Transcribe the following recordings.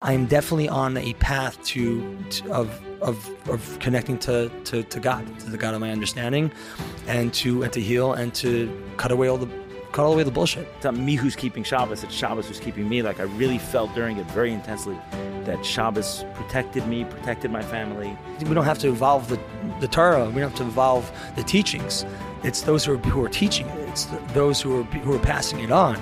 I'm definitely on a path to, to of, of of connecting to, to to God, to the God of my understanding, and to and to heal and to cut away all the cut all away the bullshit. It's not me who's keeping Shabbos, it's Shabbos who's keeping me. Like I really felt during it very intensely that Shabbos protected me, protected my family. We don't have to evolve the, the Torah. We don't have to evolve the teachings. It's those who are, who are teaching it. It's the, those who are who are passing it on.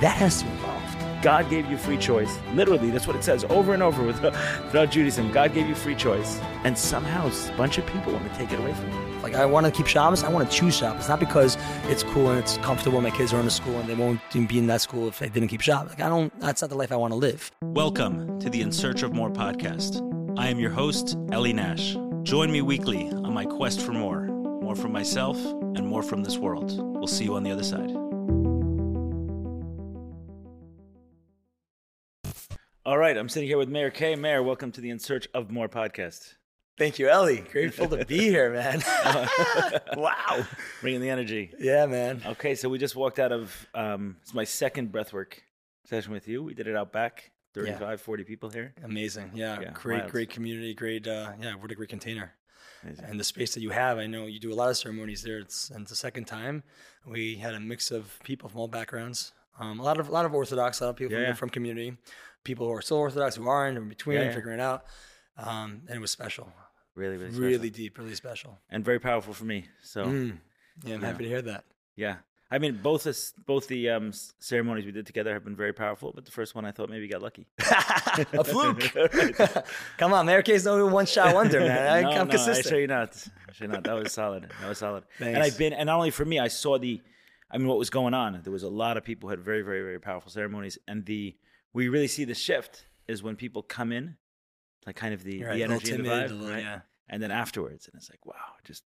That has to evolve. God gave you free choice. Literally, that's what it says over and over with, throughout Judaism. God gave you free choice, and somehow a bunch of people want to take it away from you. Like I want to keep Shabbos. I want to choose Shabbos, not because it's cool and it's comfortable. My kids are in a school and they won't be in that school if they didn't keep Shabbos. Like I don't. That's not the life I want to live. Welcome to the In Search of More podcast. I am your host, Eli Nash. Join me weekly on my quest for more, more from myself and more from this world. We'll see you on the other side. All right, I'm sitting here with Meir Kay. Mayor, welcome to the In Search of More podcast. Thank you, Eli. Grateful to be here, man. wow. Bringing the energy. Yeah, man. Okay, so we just walked out of, um, it's my second breathwork session with you. We did it out back, 35, Yeah. 40 people here. Amazing. Yeah. Yeah, great, wild. great community. Great. Uh, yeah. What a great container. Amazing. And the space that you have, I know you do a lot of ceremonies there. It's and it's the second time. We had a mix of people from all backgrounds. Um, a lot of a lot of Orthodox, a lot of people Yeah, from, from community, people who are still Orthodox, who aren't, in between, Yeah, yeah. figuring it out. Um, and it was special, Really, really, special. really deep, really special. And very powerful for me. So, Mm. Yeah, I'm happy to hear that. yeah. I mean, both this, both the um, ceremonies we did together have been very powerful, but the first one I thought maybe got lucky. a fluke. Come on, Meir Kay's no one shot wonder, man. I, no, I'm no, consistent. I show you not. I you not. That was solid. That was solid. And I've been, and not only for me, I saw the, I mean, what was going on. There was a lot of people who had very, very, very powerful ceremonies, and the we really see the shift is when people come in, like kind of the, right, the energy and the vibe, little- right? yeah. And then afterwards, and it's like, wow, just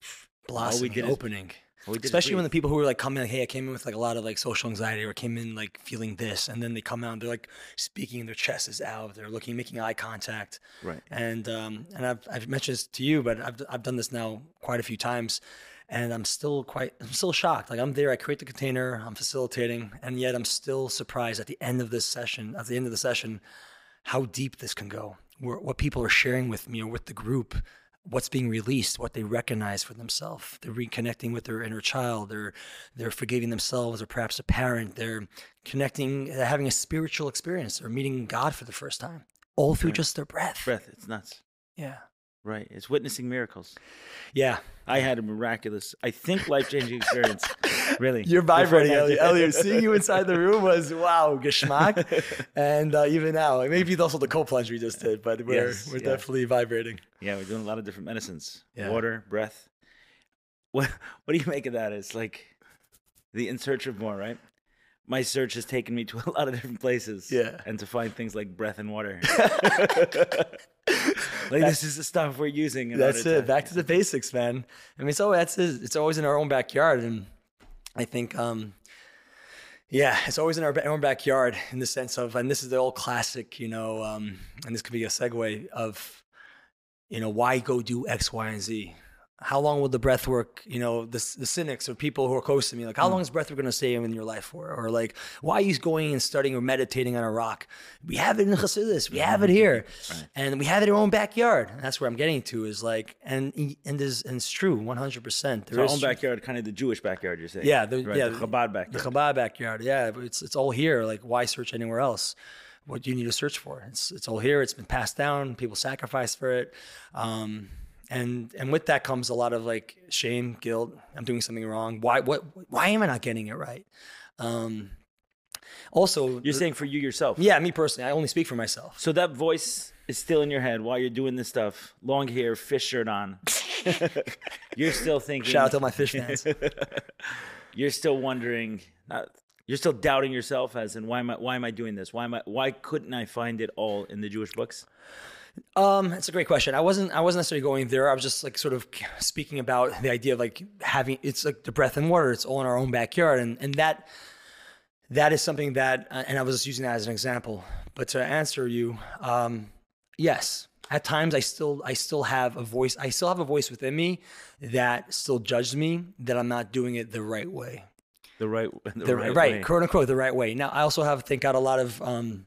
Blossom, we did opening. all we did is Especially when the people who were like coming, like, hey, I came in with like a lot of like social anxiety or came in like feeling this, and then they come out and they're like speaking, their chest is out, they're looking, making eye contact, right. and um, and I've I've mentioned this to you, but I've I've done this now quite a few times, and I'm still quite I'm still shocked. Like I'm there, I create the container, I'm facilitating, and yet I'm still surprised at the end of this session, at the end of the session, how deep this can go. What people are sharing with me or with the group, what's being released, what they recognize for themselves. They're reconnecting with their inner child. They're they're forgiving themselves or perhaps a parent. They're connecting, they're having a spiritual experience. They're meeting God for the first time, all through Right. just their breath. Breath, it's nuts. Yeah. Right. It's witnessing miracles. Yeah. I had a miraculous, I think, life changing experience. Really. You're vibrating, Elliot. Elliot, seeing you inside the room was wow, geschmack. and uh, even now, maybe it's also the cold plunge we just did, but we're Yes, we're yeah. definitely vibrating. Yeah, we're doing a lot of different medicines. Yeah. Water, breath. What what do you make of that? It's like the in search of more, right? My search has taken me to a lot of different places. Yeah. And to find things like breath and water. like this is the stuff we're using. That's it. Back to the basics, man. I mean, so that's it. It's always in our own backyard, and I think, um, yeah, it's always in our own backyard in the sense of, and this is the old classic, you know, um, and this could be a segue of, you know, why go do X, Y, and Z. How long will the breath work? You know, the, the cynics or people who are close to me, like, how long is breath work going to stay in your life for? Or like, why are you going and studying or meditating on a rock? We have it in Chassidus. We have it here, and we have it in our own backyard. And that's where I'm getting to is like, and and is and it's true, 100. percent It's our own backyard, kind of the Jewish backyard, you're saying. Yeah, the- right? yeah, the Chabad backyard. the. Chabad backyard. Yeah, it's it's all here. Like, why search anywhere else? What do you need to search for? It's it's all here. It's been passed down. People sacrifice for it, um, and and with that comes a lot of like shame, guilt. I'm doing something wrong. Why what? Why am I not getting it right? Um, also, You're saying for you yourself. yeah, me personally, I only speak for myself. So that voice is still in your head while you're doing this stuff. Long hair, fish shirt on. you're still thinking. Shout out to my fish fans. You're still wondering. Not, you're still doubting yourself, as in why am I? Why am I doing this? Why am I? Why couldn't I find it all in the Jewish books? Um, it's a great question. I wasn't I wasn't necessarily going there. I was just like sort of speaking about the idea of like having it's like the breath and water. It's all in our own backyard, and and that that is something that. uh, And I was just using that as an example. But to answer you, um, yes, at times I still I still have a voice. I still have a voice within me that still judges me that I'm not doing it the right way The right, the, the right, right, way. quote unquote the right way. Now I also have thank God a lot of um,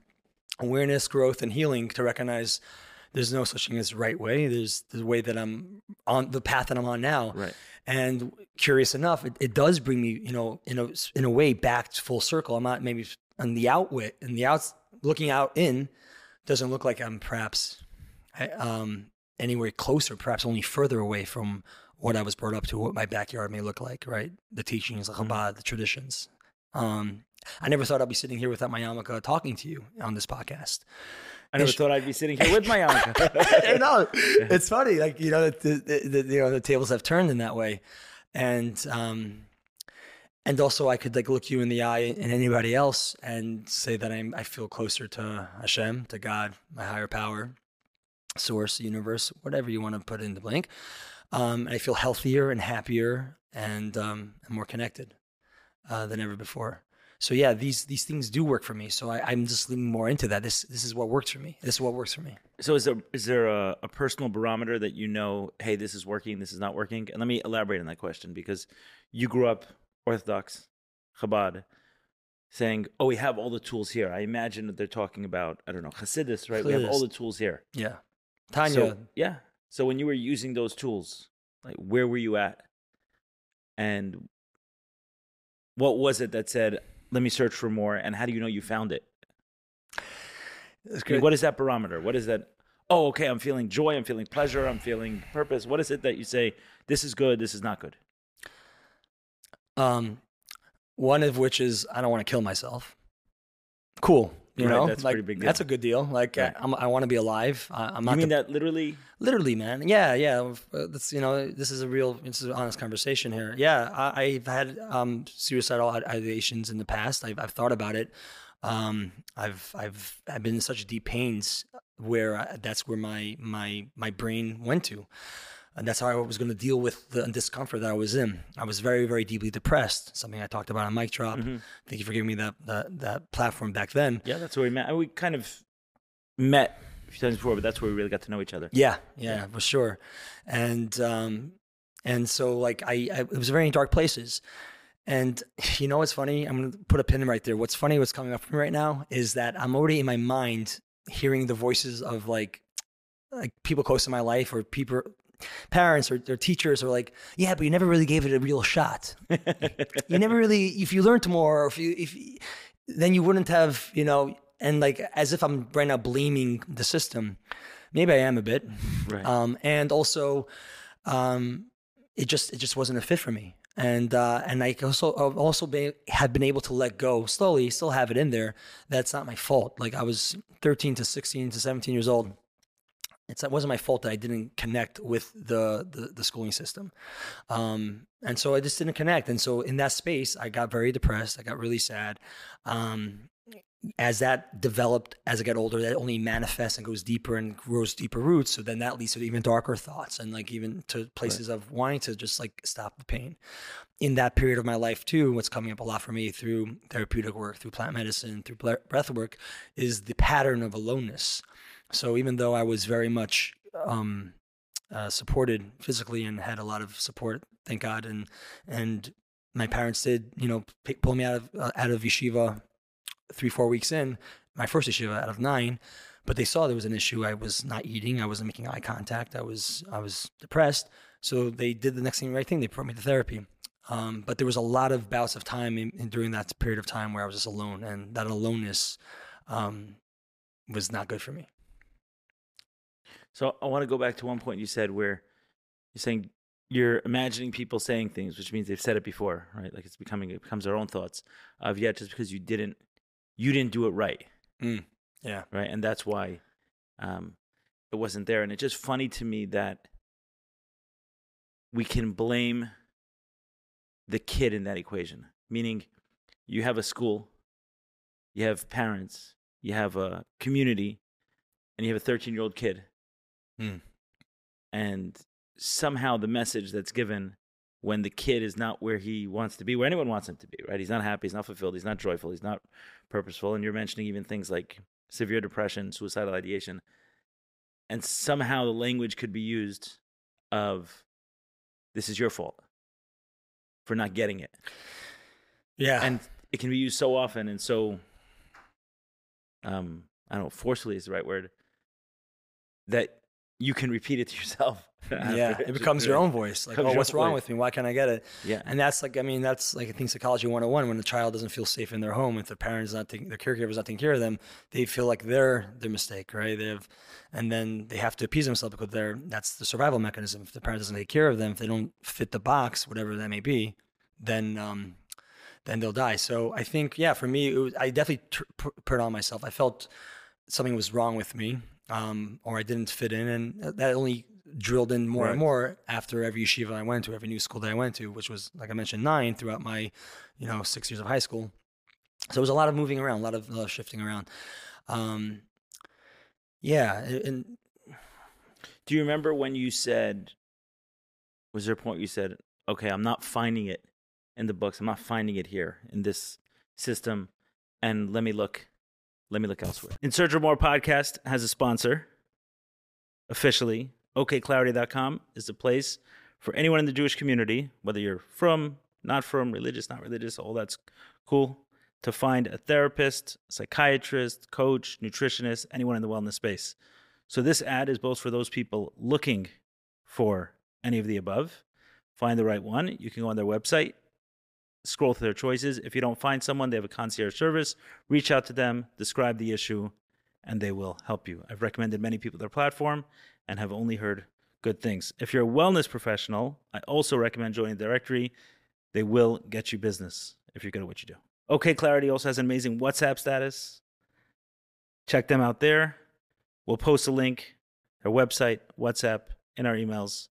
awareness, growth, and healing to recognize there's no such thing as right way. There's the way that I'm on the path that I'm on now. Right. And curious enough, it, it does bring me, you know, in a in a way back to full circle. I'm not maybe on the outwit and the outs looking out in doesn't look like I'm perhaps um, anywhere closer, perhaps only further away from what I was brought up to, what my backyard may look like, right? The teachings, the Chabad, the traditions. Um, I never thought I'd be sitting here without my yarmulke talking to you on this podcast. I never thought I'd be sitting here with my yarmulke. Know. It's funny, like you know, the, the, the you know the tables have turned in that way, and um, and also I could like look you in the eye and anybody else and say that I'm I feel closer to Hashem, to God, my higher power, source, universe, whatever you want to put in the blank. Um, and I feel healthier and happier and um, and more connected uh, than ever before. So yeah, these these things do work for me. So I, I'm just leaning more into that. This this is what works for me. This is what works for me. so is there is there a, a personal barometer that you know, hey, this is working, this is not working? And let me elaborate on that question because you grew up Orthodox, Chabad, saying, "Oh, we have all the tools here." I imagine that they're talking about I don't know Hasidus, right? We have all the tools here. Yeah, Tanya. So, yeah. So when you were using those tools, like where were you at? And what was it that said, let me search for more? And how do you know you found it? I mean, what is that barometer? What is that? Oh, okay, I'm feeling joy, I'm feeling pleasure, I'm feeling purpose. What is it that you say, this is good, this is not good? Um, one of which is I don't want to kill myself. Cool, you Right, know, that's a like pretty big that's a good deal. Like Right. I, I'm, want to be alive. I, I'm You mean the- that literally? literally, man. Yeah, yeah. Uh, That's you know, this is a real, this is an honest conversation here. Yeah, I, I've had um, suicidal ideations in the past. I've, I've thought about it. Um, I've, I've, I've been in such deep pains where I, that's where my, my, my brain went to. And that's how I was going to deal with the discomfort that I was in. I was very, very deeply depressed. Something I talked about on Mic Drop. Mm-hmm. Thank you for giving me that, that that platform back then. Yeah, that's where we met. And we kind of met a few times before, but that's where we really got to know each other. Yeah, yeah, for sure. And um, and so like I, I, it was very dark places. And you know what's funny? I'm gonna put a pin right there. What's funny? What's coming up for me right now is that I'm already in my mind hearing the voices of like like people close to my life or people parents or, or teachers are like yeah but you never really gave it a real shot. You never really if you learned more or if you if then you wouldn't have you know and like as if i'm right now blaming the system. Maybe i am a bit. Right. um, and also um, it just it just wasn't a fit for me. And uh, and I also I've also been, have been able to let go slowly still have it in there. That's not my fault. Like I was 13 to 16 to 17 years old it's, it wasn't my fault that I didn't connect with the, the, the schooling system. Um, and so I just didn't connect. And so in that space, I got very depressed. I got really sad. Um, as that developed, as I got older, that only manifests and goes deeper and grows deeper roots. So then that leads to even darker thoughts and like even to places of wanting to just like stop the pain. In that period of my life too, what's coming up a lot for me through therapeutic work, through plant medicine, through breath work, is the pattern of aloneness. So even though I was very much um, uh, supported physically and had a lot of support, thank God, and and my parents did, you know, pull me out of uh, out of yeshiva three four weeks in, my first yeshiva out of nine, but they saw there was an issue. I was not eating. I wasn't making eye contact. I was I was depressed. So they did the next thing right thing. They brought me to therapy. Um, but there was a lot of bouts of time in, in, during that period of time where I was just alone, and that aloneness um, was not good for me. So I want to go back to one point you said where you're saying you're imagining people saying things, which means they've said it before, right? Like it's becoming it becomes their own thoughts of yeah, just because you didn't you didn't do it right, Yeah. right? And that's why um, it wasn't there. And it's just funny to me that we can blame the kid in that equation, meaning you have a school, you have parents, you have a community, and you have a 13 year old kid. Hmm. And somehow the message that's given when the kid is not where he wants to be, where anyone wants him to be, right? He's not happy, he's not fulfilled, he's not joyful, he's not purposeful. And you're mentioning even things like severe depression, suicidal ideation. And somehow the language could be used of this is your fault for not getting it. Yeah. And it can be used so often and so um I don't know, forcefully is the right word, that you can repeat it to yourself. yeah, it becomes your own voice. Like, oh, what's wrong voice. with me? Why can't I get it? Yeah. And that's like, I mean, that's like I think psychology 101. When the child doesn't feel safe in their home, if the parents not taking, their caregiver's not taking care of them, they feel like they're their mistake, right? They have, and then they have to appease themselves because they're that's the survival mechanism. If the parent doesn't take care of them, if they don't fit the box, whatever that may be, then um, then they'll die. So I think, yeah, for me, it was, I definitely t- put put it on myself. I felt something was wrong with me, um, or I didn't fit in, and that only drilled in more Right. and more after every yeshiva I went to, every new school that I went to, which was, like I mentioned, nine throughout my, you know, six years of high school. So it was a lot of moving around, a lot of, a lot of shifting around. Um, yeah, and Do you remember when you said, was there a point you said, okay, I'm not finding it in the books. I'm not finding it here in this system. And let me look, let me look elsewhere. In of More podcast has a sponsor officially. OKClarity.com is the place for anyone in the Jewish community, whether you're from, not from, religious, not religious, all that's cool, to find a therapist, psychiatrist, coach, nutritionist, anyone in the wellness space. So this ad is both for those people looking for any of the above, find the right one. You can go on their website, scroll through their choices. If you don't find someone, they have a concierge service. Reach out to them, describe the issue, and they will help you. I've recommended many people their platform and have only heard good things. If you're a wellness professional, I also recommend joining the directory. They will get you business if you're good at what you do. OK Clarity also has an amazing WhatsApp status. Check them out there. We'll post a link, their website, WhatsApp, in our emails,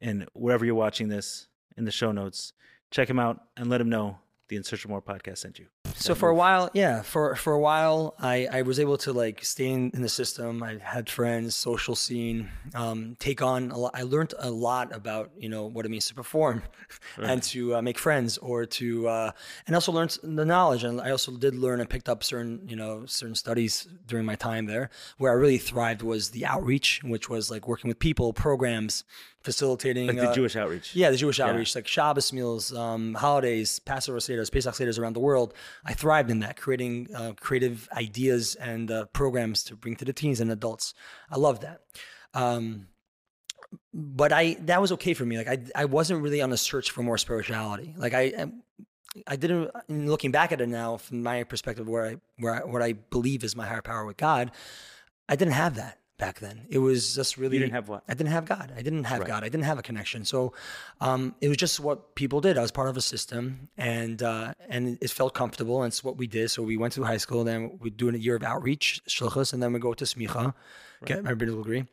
and wherever you're watching this in the show notes. Check him out and let him know the In Search of More podcast sent you. so for a while, yeah, for for a while, I I was able to like stay in, in the system. I had friends, social scene, um, take on a lot. I learned a lot about you know what it means to perform, and to uh, make friends, or to uh, and also learned the knowledge. And I also did learn and picked up certain you know certain studies during my time there. Where I really thrived was the outreach, which was like working with people, programs, facilitating Like the uh, Jewish outreach. yeah, the Jewish outreach, like Shabbos meals, um, holidays, Passover Seder's, Pesach Seder's around the world. I thrived in that, creating uh, creative ideas and uh, programs to bring to the teens and adults. I love that. Um, but I that was okay for me. Like I I wasn't really on a search for more spirituality. Like I I didn't. Looking back at it now, from my perspective, where I where I, what I believe is my higher power with God, I didn't have that back then. It was just really You didn't have what? I didn't have God. I didn't have Right. God. I didn't have a connection. So um, it was just what people did. I was part of a system, and uh, and it felt comfortable, and it's what we did. So we went to high school, then we do a year of outreach, shluchus, and then we go to smicha, get my biblical degree.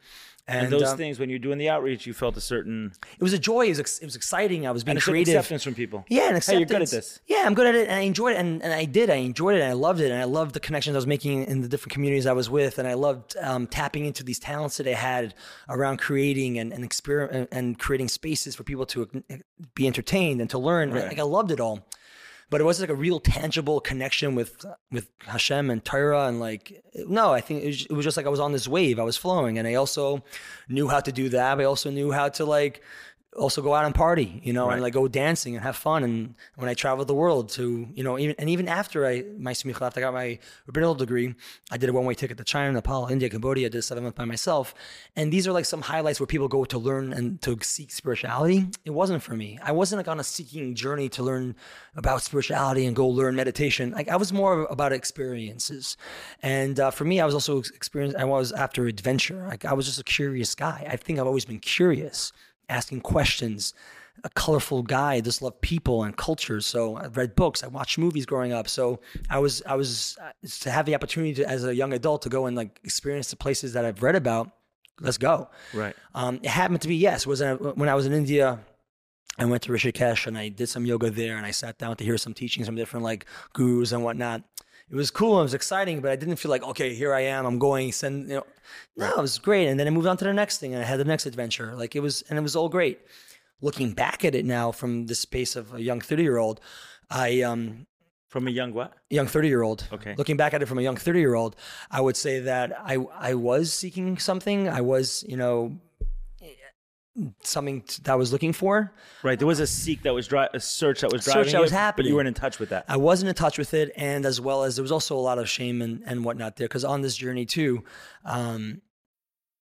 And, And those um, things, when you're doing the outreach, you felt a certain it was a joy. It was, ex- it was exciting. I was being creative. acceptance from people. Yeah, and Hey, acceptance. you're good at this. Yeah, I'm good at it, and I enjoyed it, and, and I did. I enjoyed it, and I loved it, and I loved the connections I was making in the different communities I was with, and I loved um, tapping into these talents that I had around creating and and, exper- and creating spaces for people to be entertained and to learn. Like I loved it all, but it wasn't like a real tangible connection with with Hashem and Torah and like no, I think it was, it was just like I was on this wave. I was flowing, and I also knew how to do that. I also knew how to like also go out and party, you know, Right. and like go dancing and have fun. And when I traveled the world to, you know, even and even after I my smicha, after I got my rabbinical degree, I did a one way ticket to China, Nepal, India, Cambodia. I did seven months by myself. And these are like some highlights where people go to learn and to seek spirituality. It wasn't for me. I wasn't like on a seeking journey to learn about spirituality and go learn meditation. Like I was more about experiences. And uh, for me, I was also experienced. I was after adventure. Like I was just a curious guy. I think I've always been curious asking questions, a colorful guy. I just love people and cultures. So I read books, I watched movies growing up. So I was I was uh, to have the opportunity to, as a young adult to go and like experience the places that I've read about. Let's go. Right. Um, it happened to be yes. Was uh, when I was in India. I went to Rishikesh and I did some yoga there, and I sat down to hear some teachings from different like gurus and whatnot. It was cool. It was exciting, but I didn't feel like okay, here I am. I'm going. Send you know. No, it was great. And then I moved on to the next thing, and I had the next adventure. Like it was, and it was all great. Looking back at it now from the space of a young thirty year old, I um From a young what? young 30 year old. Okay. Looking back at it from a young 30 year old, I would say that I I was seeking something. I was, you know, something t- that I was looking for. Right. There was a seek that was dri- a search that was driving. search that was it, but happening. you weren't in touch with that. I wasn't in touch with it, and as well as there was also a lot of shame and, and whatnot there. Because on this journey too, um,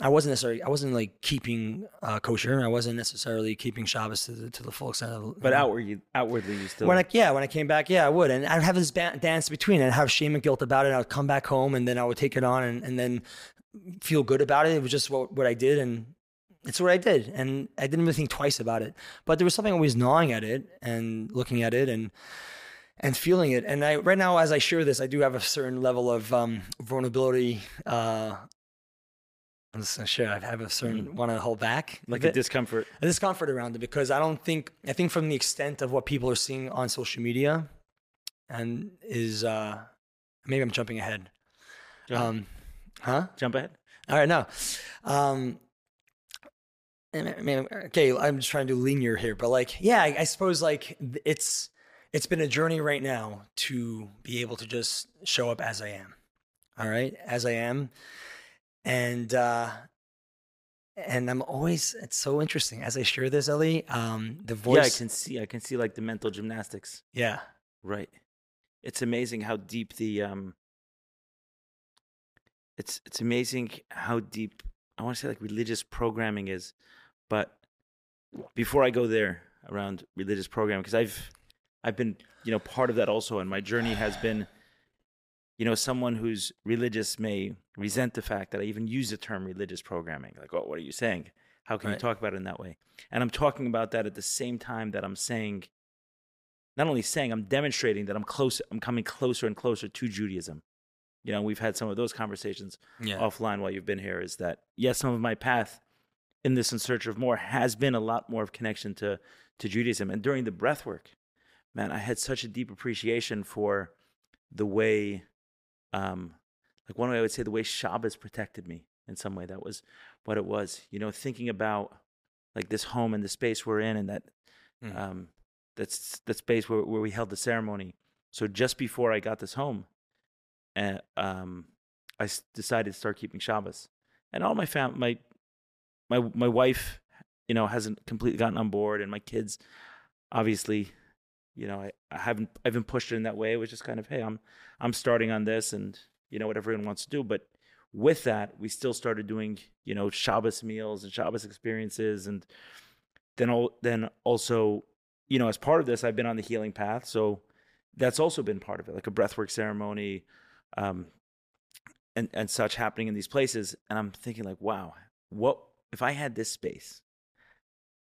I wasn't necessarily I wasn't like keeping uh, kosher. I wasn't necessarily keeping Shabbos to the, to the full extent. Of, But outwardly, outwardly, you still. when I yeah when I came back yeah I would and I'd have this ba- dance between and I'd have shame and guilt about it. I'd come back home and then I would take it on and, and then feel good about it. It was just what what I did and it's what I did and I didn't really think twice about it. But there was something always gnawing at it and looking at it and and feeling it. And I right now as I share this, I do have a certain level of um, vulnerability. Uh, I'm just gonna share. I have a certain want to hold back like bit a discomfort. a discomfort around it because I don't think I think from the extent of what people are seeing on social media and is uh maybe I'm jumping ahead. Ahead. Um huh? Jump ahead. All right, no. Um and I mean, okay, I'm just trying to do linear here, but like, yeah, I, I suppose like it's it's been a journey right now to be able to just show up as I am. All right, as I am, and uh and I'm always it's so interesting as I share this, Eli. Um, the voice, Yeah, I can see. I can see like the mental gymnastics. yeah, Right. It's amazing how deep the um. It's it's amazing how deep I want to say like religious programming is, but before I go there around religious programming because I've I've been you know part of that also and my journey has been you know someone who's religious may resent the fact that I even use the term religious programming like oh what are you saying? How can you talk about it in that way? And I'm talking about that at the same time that I'm saying not only saying I'm demonstrating that I'm close I'm coming closer and closer to Judaism. You know we've had some of those conversations yeah, offline while you've been here is that yes, some of my path in this in search of more has been a lot more of connection to to Judaism. And during the breath work, man, I had such a deep appreciation for the way um like one way I would say the way Shabbos protected me in some way. That was what it was. You know, thinking about like this home and the space we're in and that Mm. um that's that space where, where we held the ceremony. So just before I got this home, and um, I s- decided to start keeping Shabbos, and all my fam, my my my wife, you know, hasn't completely gotten on board, and my kids, obviously, you know, I, I haven't I haven't pushed it in that way. It was just kind of, hey, I'm I'm starting on this, and you know what everyone wants to do, but with that, we still started doing, you know, Shabbos meals and Shabbos experiences, and then all then also, you know, as part of this, I've been on the healing path, so that's also been part of it, like a breathwork ceremony, um, and and such happening in these places. And I'm thinking, like, wow, what if I had this space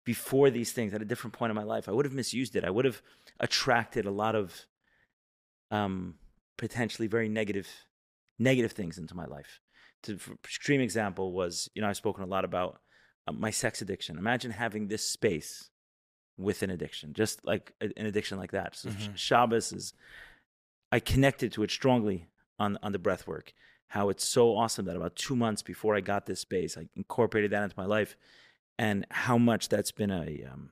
before these things at a different point in my life? I would have misused it. I would have attracted a lot of um, potentially very negative negative things into my life. To extreme example was, you know, I've spoken a lot about uh, my sex addiction. Imagine having this space with an addiction, just like a- an addiction like that. So Mhm. Shabbos is, I connected to it strongly on on the breath work. How it's so awesome that about two months before I got this space, I incorporated that into my life, and how much that's been a um,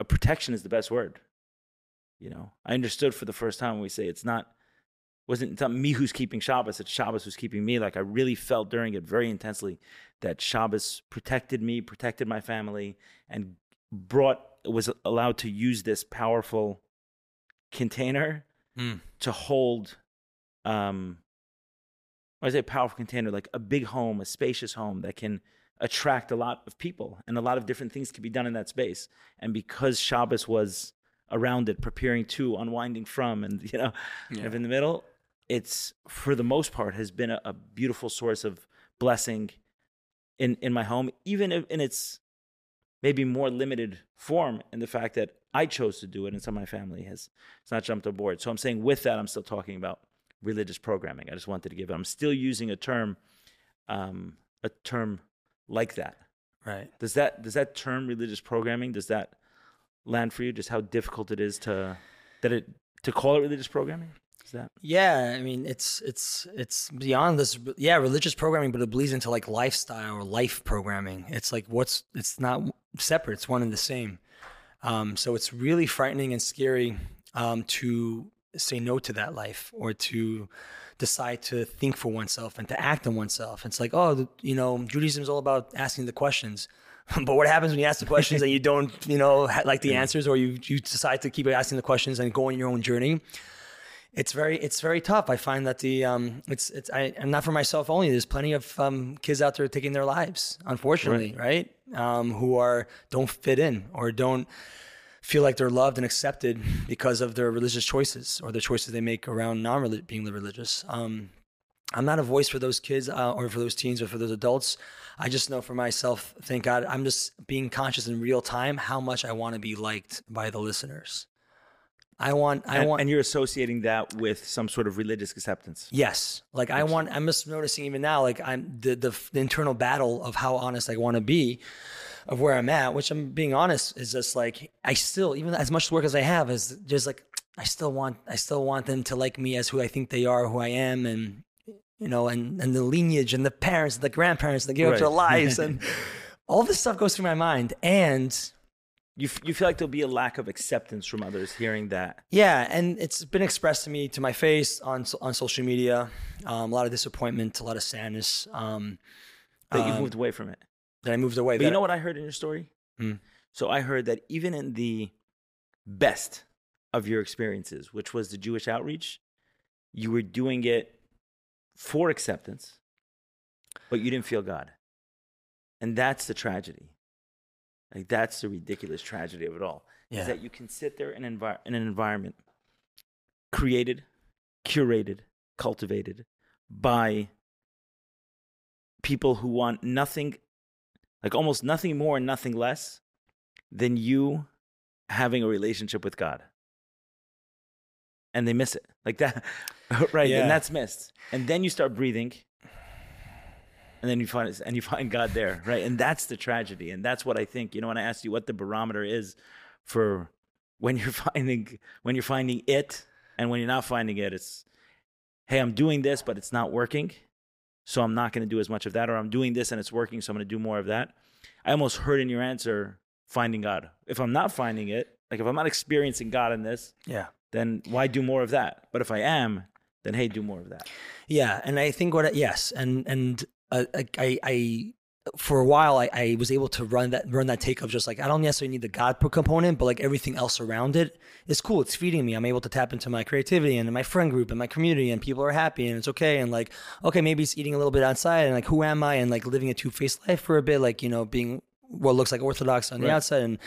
a protection is the best word. You know, I understood for the first time when we say it's not wasn't it's not me who's keeping Shabbos, it's Shabbos who's keeping me. Like I really felt during it very intensely that Shabbos protected me, protected my family, and brought was allowed to use this powerful container Mm. to hold um when I say powerful container, like a big home, a spacious home that can attract a lot of people and a lot of different things can be done in that space. And because Shabbos was around it, preparing to, unwinding from, and you know, kind of in the middle, it's for the most part has been a, a beautiful source of blessing in in my home, even if, in its maybe more limited form in the fact that I chose to do it and some of my family has it's not jumped aboard. So I'm saying with that, I'm still talking about religious programming. I just wanted to give it. I'm still using a term, um, a term like that. Right. Does that does that term religious programming does that land for you? Just how difficult it is to that it to call it religious programming? Is that Yeah, I mean it's it's it's beyond this. Yeah, religious programming, but it bleeds into like lifestyle or life programming. It's like what's it's not separate. It's one and the same. Um, so it's really frightening and scary um, to say no to that life or to decide to think for oneself and to act on oneself. It's like, oh, you know, Judaism is all about asking the questions. but what happens when you ask the questions and you don't, you know, like the answers, or you you decide to keep asking the questions and go on your own journey? It's very it's very tough. I find that the um it's it's I and not for myself only. There's plenty of um, kids out there taking their lives, unfortunately, right? Um, who are don't fit in or don't feel like they're loved and accepted because of their religious choices or the choices they make around non being religious. Um, I'm not a voice for those kids uh, or for those teens or for those adults. I just know for myself, thank God, I'm just being conscious in real time how much I want to be liked by the listeners. I want, I and, want, and you're associating that with some sort of religious acceptance. Yes, like I want. I'm just noticing even now, like I'm the the, the internal battle of how honest I want to be, of where I'm at. Which I'm being honest is just like I still, even as much work as I have, is just like I still want. I still want them to like me as who I think they are, who I am, and you know, and and the lineage and the parents, the grandparents that give up their lives, and all this stuff goes through my mind. And You f- you feel like there'll be a lack of acceptance from others hearing that. Yeah, and it's been expressed to me to my face on on social media. Um, a lot of disappointment, a lot of sadness. Um, That you've um, moved away from it. That I moved away. But you know what I heard in your story? Hmm. So I heard that even in the best of your experiences, which was the Jewish outreach, you were doing it for acceptance, but you didn't feel God. And that's the tragedy. Like that's the ridiculous tragedy of it all. Yeah. Is that you can sit there in, envi- in an environment created, curated, cultivated by people who want nothing like almost nothing more and nothing less than you having a relationship with God. And they miss it. Like that. right. Yeah. And that's missed. And then you start breathing. And then you find it, and you find God there, right? And that's the tragedy. And that's what I think. You know, when I asked you what the barometer is for when you're finding when you're finding it and when you're not finding it, it's hey, I'm doing this, but it's not working. So I'm not going to do as much of that, or I'm doing this and it's working, so I'm going to do more of that. I almost heard in your answer finding God. If I'm not finding it, like if I'm not experiencing God in this, yeah, then why do more of that? But if I am, then hey, do more of that. yeah, and I think what yes, and and uh, I, I I for a while I, I was able to run that run that take of just like I don't necessarily need the God component, but like everything else around it is cool. It's feeding me. I'm able to tap into my creativity and my friend group and my community, and people are happy and it's okay. And like okay, maybe it's eating a little bit outside and like who am I and like living a two faced life for a bit, like you know being what looks like orthodox on the Right. outside and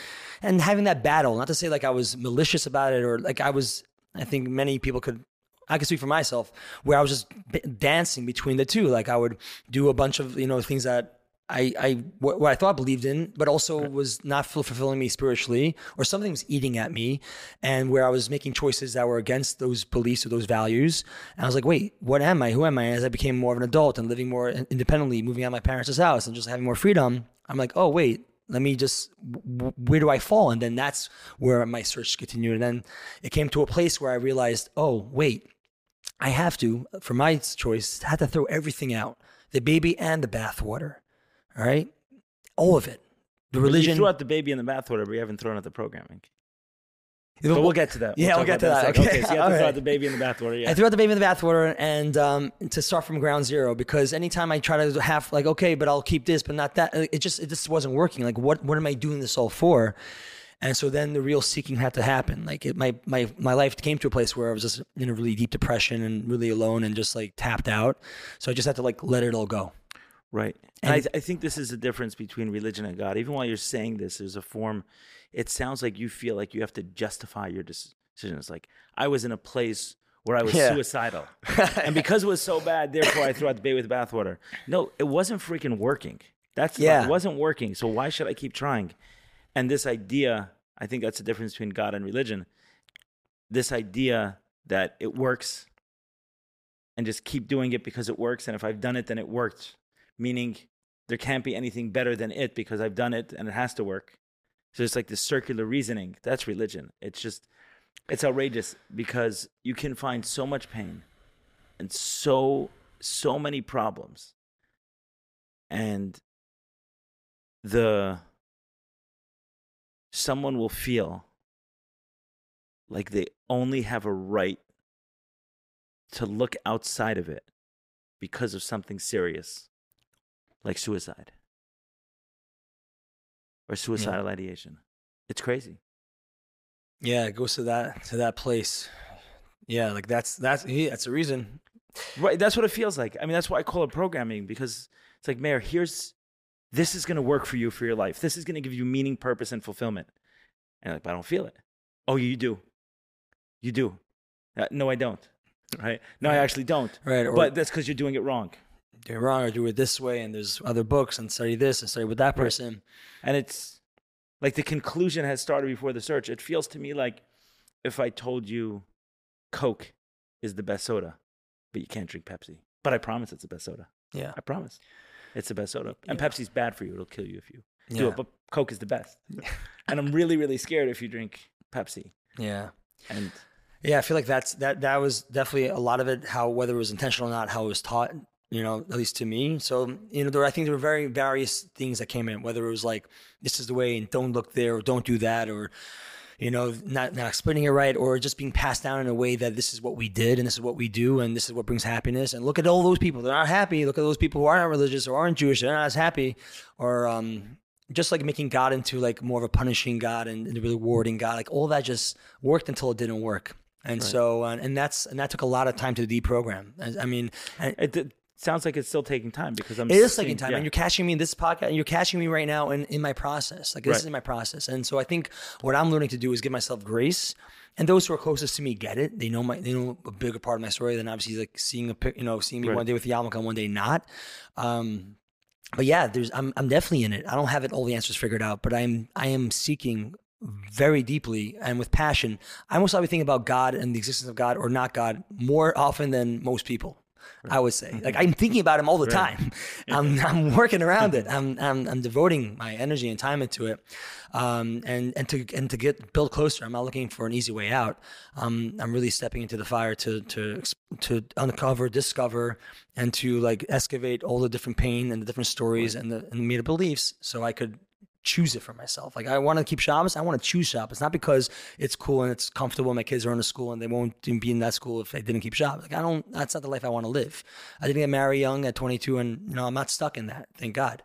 and having that battle. Not to say like I was malicious about it or like I was. I think many people could I can speak for myself where I was just b- dancing between the two. Like I would do a bunch of you know things that I I what, what I thought I believed in, but also was not fulfilling me spiritually, or something was eating at me, and where I was making choices that were against those beliefs or those values. And I was like, wait, what am I? Who am I? And as I became more of an adult and living more independently, moving out of my parents' house and just having more freedom, I'm like, oh wait. Let me just, where do I fall? And then that's where my search continued. And then it came to a place where I realized, oh, wait, I have to, for my choice, had to throw everything out the baby and the bathwater. All right. All of it. The You religion. threw out the baby in the bathwater, but you haven't thrown out the programming. But we'll get to that. Yeah, we'll get to that. second. Okay. so you have to throw out the baby in the bathwater. Yeah. I threw out the baby in the bathwater and um, to start from ground zero because anytime I try to have like okay, but I'll keep this, but not that. It just it just wasn't working. Like what what am I doing this all for? And so then the real seeking had to happen. Like it, my my my life came to a place where I was just in a really deep depression and really alone and just like tapped out. So I just had to like let it all go. Right. And, I, And- th- I think this is the difference between religion and God. Even while you're saying this, there's a form, it sounds like you feel like you have to justify your decisions. Like, I was in a place where I was Yeah. suicidal. and because it was so bad, therefore I threw out the baby with the bathwater. No, it wasn't freaking working. That's Yeah. it wasn't working. So why should I keep trying? And this idea, I think that's the difference between God and religion. This idea that it works and just keep doing it because it works. And if I've done it, then it worked. Meaning there can't be anything better than it because I've done it and it has to work. So it's like this circular reasoning. That's religion. It's just, it's outrageous because you can find so much pain and so, so many problems. And the, someone will feel like they only have a right to look outside of it because of something serious like suicide or suicidal ideation. It's crazy. Yeah, it goes to that to that place. Yeah, like that's that's yeah, that's the reason. Right. That's what it feels like. I mean, that's why I call it programming because it's like, Meir, here's this is going to work for you for your life. This is going to give you meaning, purpose, and fulfillment. And like, but I don't feel it. Oh, you do. You do. Uh, no, I don't. Right. No, I actually don't. Right. Or But that's because you're doing it wrong. Do it wrong or do it this way, and there's other books and study this and study with that person. And it's like the conclusion has started before the search. It feels to me like if I told you Coke is the best soda, but you can't drink Pepsi. But I promise it's the best soda. Yeah. I promise. It's the best soda. And Yeah. Pepsi's bad for you. It'll kill you if you do Yeah. it. But Coke is the best. and I'm really, really scared if you drink Pepsi. Yeah. And Yeah, I feel like that's that that was definitely a lot of it. How whether it was intentional or not, how it was taught. You know, at least to me. So you know, there I think there were very various things that came in. Whether it was like this is the way, and don't look there, or don't do that, or you know, not not explaining it right, or just being passed down in a way that this is what we did, and this is what we do, and this is what brings happiness. And look at all those people; they're not happy. Look at those people who aren't religious or aren't Jewish; they're not as happy. Or um, just like making God into like more of a punishing God and, and rewarding God, like all that just worked until it didn't work. And so, uh, and that's and that took a lot of time to deprogram. I, I mean, and it sounds like it's still taking time because I'm it is taking time, yeah. and you're catching me in this podcast, and you're catching me right now in, in my process. Like this Right. is my process, and so I think what I'm learning to do is give myself grace. And those who are closest to me get it. They know my, they know a bigger part of my story than obviously like seeing a, you know, seeing me Right. one day with the yarmulke and one day not. Um, but yeah, there's I'm I'm definitely in it. I don't have it all the answers figured out, but I'm I am seeking very deeply and with passion. I almost always think about God and the existence of God or not God more often than most people. I would say, like I'm thinking about him all the time. I'm I'm working around it. I'm I'm I'm devoting my energy and time into it, um, and and to and to get build closer. I'm not looking for an easy way out. Um, I'm really stepping into the fire to to to uncover, discover, and to like excavate all the different pain and the different stories and the and the beliefs, so I could choose it for myself. Like I want to keep Shabbos. I want to choose Shabbos, not because it's cool and it's comfortable. My kids are in a school and they won't be in that school if they didn't keep Shabbos. Like I don't. That's not the life I want to live. I didn't get married young at 22, and you know I'm not stuck in that. Thank God.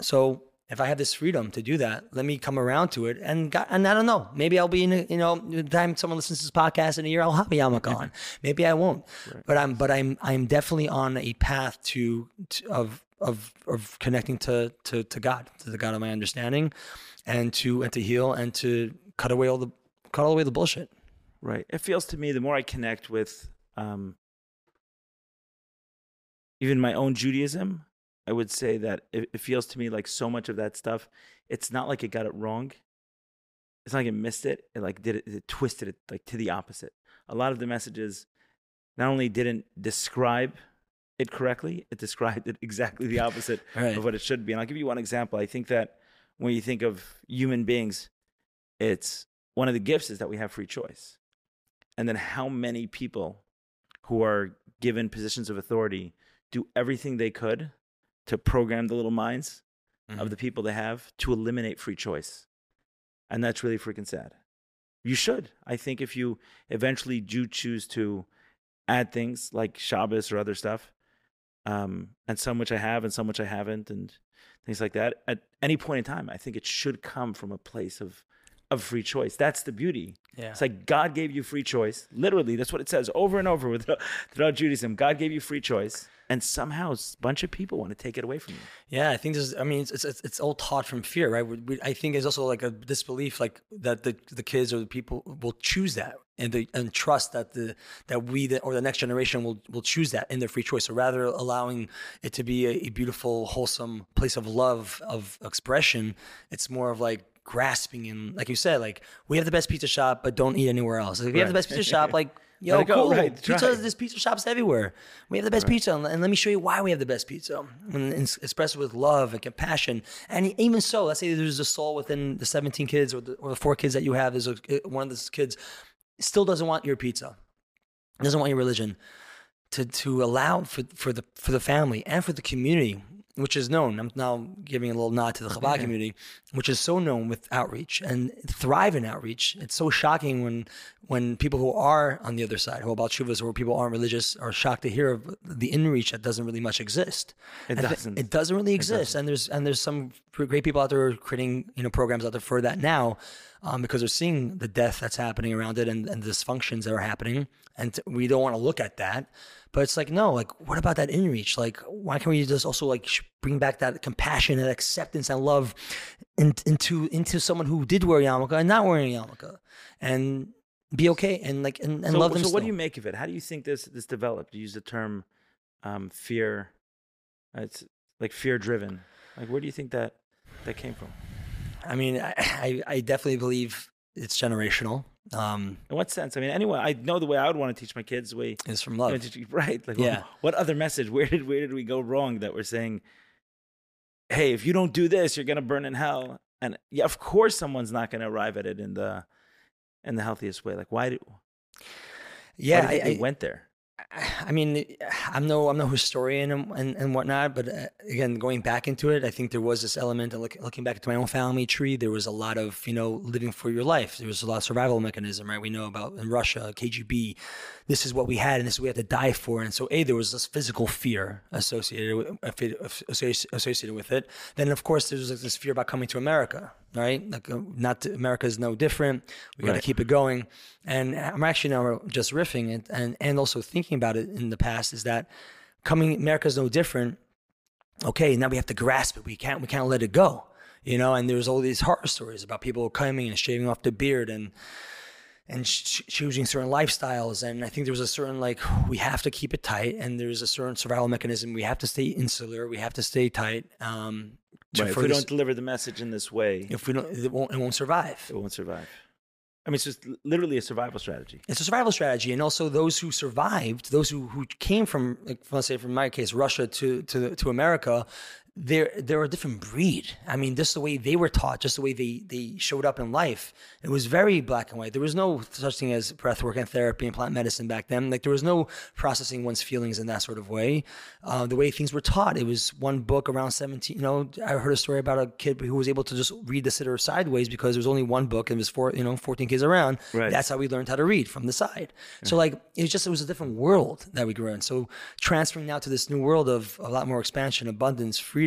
So if I have this freedom to do that, let me come around to it. And God, and I don't know. Maybe I'll be in. A, you know, the time someone listens to this podcast in a year, I'll have a yarmulke on. Maybe I won't. But I'm. But I'm. I'm definitely on a path to, to of of of connecting to to to God, to the God of my understanding, and to and to heal and to cut away all the cut all away the bullshit. Right. It feels to me the more I connect with um, even my own Judaism, I would say that it, it feels to me like so much of that stuff. It's not like it got it wrong. It's not like it missed it. It like did it, it twisted it like to the opposite. A lot of the messages not only didn't describe it correctly, it described it exactly the opposite Right. of what it should be. And I'll give you one example. I think that when you think of human beings, it's one of the gifts is that we have free choice. And then how many people who are given positions of authority do everything they could to program the little minds of the mm-hmm. people they have to eliminate free choice. And that's really freaking sad. You should. I think if you eventually do choose to add things like Shabbos or other stuff, um, and some which I have and some which I haven't, and things like that, at any point in time, I think it should come from a place of of free choice. That's the beauty. Yeah. It's like God gave you free choice. Literally, that's what it says over and over with throughout Judaism. God gave you free choice, and somehow a bunch of people want to take it away from you. Yeah, I think there's. I mean, it's it's, it's all taught from fear, right? We, we, I think it's also like a disbelief, like that the the kids or the people will choose that and the and trust that the that we the, or the next generation will will choose that in their free choice. So rather allowing it to be a, a beautiful, wholesome place of love of expression, it's more of like grasping and like you said, like we have the best pizza shop, but don't eat anywhere else. Like, we have the best pizza shop, like Yo, cool. right. Pizza, there's pizza shops everywhere. We have the best pizza, and, and let me show you why we have the best pizza. And expressed with love and compassion. And even so, let's say there's a soul within the 17 kids or the, or the four kids that you have. There's a, one of those kids still doesn't want your pizza, doesn't want your religion. To, to allow for, for the for the family and for the community which is known. I'm now giving a little nod to the Chabad community, which is so known with outreach and thrive in outreach. It's so shocking when when people who are on the other side, who are about shuvas, or people aren't religious, are shocked to hear of the inreach that doesn't really much exist. It And doesn't. it doesn't really exist. And there's and there's some great people out there creating you know programs out there for that now. Um, because they're seeing the death that's happening around it and, and the dysfunctions that are happening. And t- we don't want to look at that. But it's like, no, like, what about that inreach? Like, why can't we just also like sh- bring back that compassion and acceptance and love in, into into someone who did wear a yarmulke and not wearing a yarmulke, and be okay and like and, and so, love them. so what do you make of it? How do you think this this developed? You use the term um, fear. uh, It's like fear driven. Like where do you think that that came from? I mean, I, I, I definitely believe it's generational. Um, In what sense? I mean, anyway, I know the way I would want to teach my kids the way it's from you know, love. right. Like, Yeah. what other message? Where did where did we go wrong that we're saying, hey, if you don't do this, you're gonna burn in hell? And yeah, of course, someone's not gonna arrive at it in the in the healthiest way. Like, why do Yeah, why do I, they went there? I mean, I'm no I'm no historian and, and, and whatnot, but uh, again, going back into it, I think there was this element of look, looking back to my own family tree. There was a lot of you know living for your life. There was a lot of survival mechanism, right? We know about in Russia, KGB. This is what we had, and this is what we had to die for. And so, a there was this physical fear associated with, associated with it. Then, of course, there was this fear about coming to America, right? Like, uh, not America is no different. We got to Right. keep it going. And I'm actually now just riffing it and, and also thinking about it in the past is that coming America is no different. Okay, now we have to grasp it. We can't we can't let it go. You know, and there's all these horror stories about people coming and shaving off the beard and and ch- choosing certain lifestyles. And I think there was a certain like we have to keep it tight, and there's a certain survival mechanism. We have to stay insular. We have to stay tight. Um, Right. If we this- don't deliver the message in this way, if we don't, it won't it won't survive. it won't survive. I mean, it's just literally a survival strategy. it's a survival strategy, and also those who survived, those who, who came from, like, let's say, from my case, Russia to to to America, they're they're a different breed. I mean, just the way they were taught, just the way they they showed up in life, it was very black and white. There was no such thing as breath work and therapy and plant medicine back then. Like there was no processing one's feelings in that sort of way. Uh, the way things were taught, it was one book around seventeen. You know, I heard a story about a kid who was able to just read the siddur sideways because there was only one book and there was four, you know, fourteen kids around. Right. That's how we learned how to read from the side. So like it was just it was a different world that we grew in. So transferring now to this new world of a lot more expansion, abundance, freedom,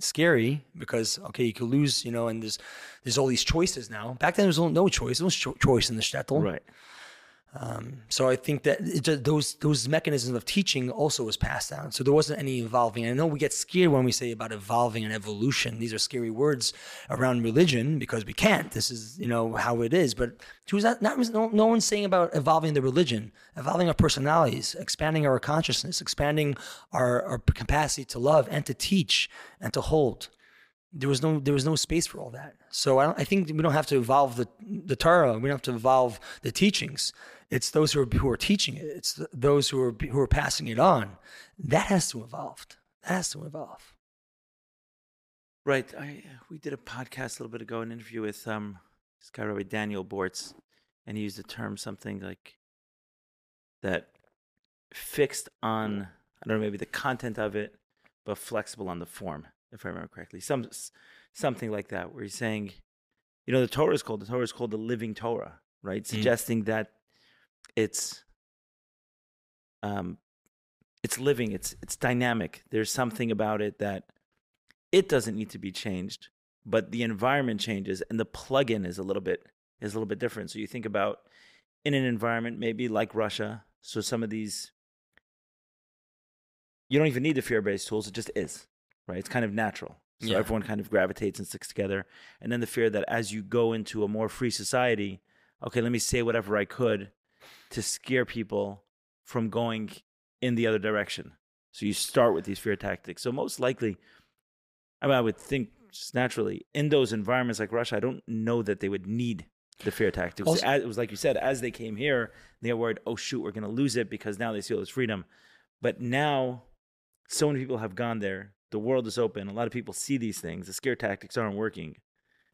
scary because okay, you could lose, you know, and there's there's all these choices now. Back then there was no choice. There was cho- choice in the shtetl. Right. Um, so I think that it those those mechanisms of teaching also was passed down. So there wasn't any evolving. I know we get scared when we say about evolving and evolution. These are scary words around religion because we can't. This is you know how it is. But who's not, not no, no one's saying about evolving the religion, evolving our personalities, expanding our consciousness, expanding our, our capacity to love and to teach and to hold there was no there was no space for all that. So I, I think we don't have to evolve the the Torah. We don't have to evolve the teachings. It's those who are who are teaching it. It's those who are who are passing it on. That has to evolve. That has to evolve. Right. I we did a podcast a little bit ago, an interview with um this guy Rabbi Daniel Bortz, and he used the term something like that fixed on I don't know maybe the content of it, but flexible on the form, if I remember correctly. Some something like that, where he's saying, you know, the Torah is called the Torah is called the living Torah, right? Suggesting that it's um it's living, it's it's dynamic. There's something about it that it doesn't need to be changed, but the environment changes and the plug-in is a little bit is a little bit different. So you think about in an environment maybe like Russia, so some of these you don't even need the fear-based tools, it just is. Right? It's kind of natural. So Yeah. everyone kind of gravitates and sticks together. And then the fear that as you go into a more free society, okay, let me say whatever I could to scare people from going in the other direction. So you start with these fear tactics. So most likely, I mean, I would think just naturally in those environments like Russia, I don't know that they would need the fear tactics. Also- As- it was like you said, as they came here, they were worried, oh shoot, we're going to lose it because now they see all this freedom. But now, so many people have gone there. The world is open. A lot of people see these things. The scare tactics aren't working.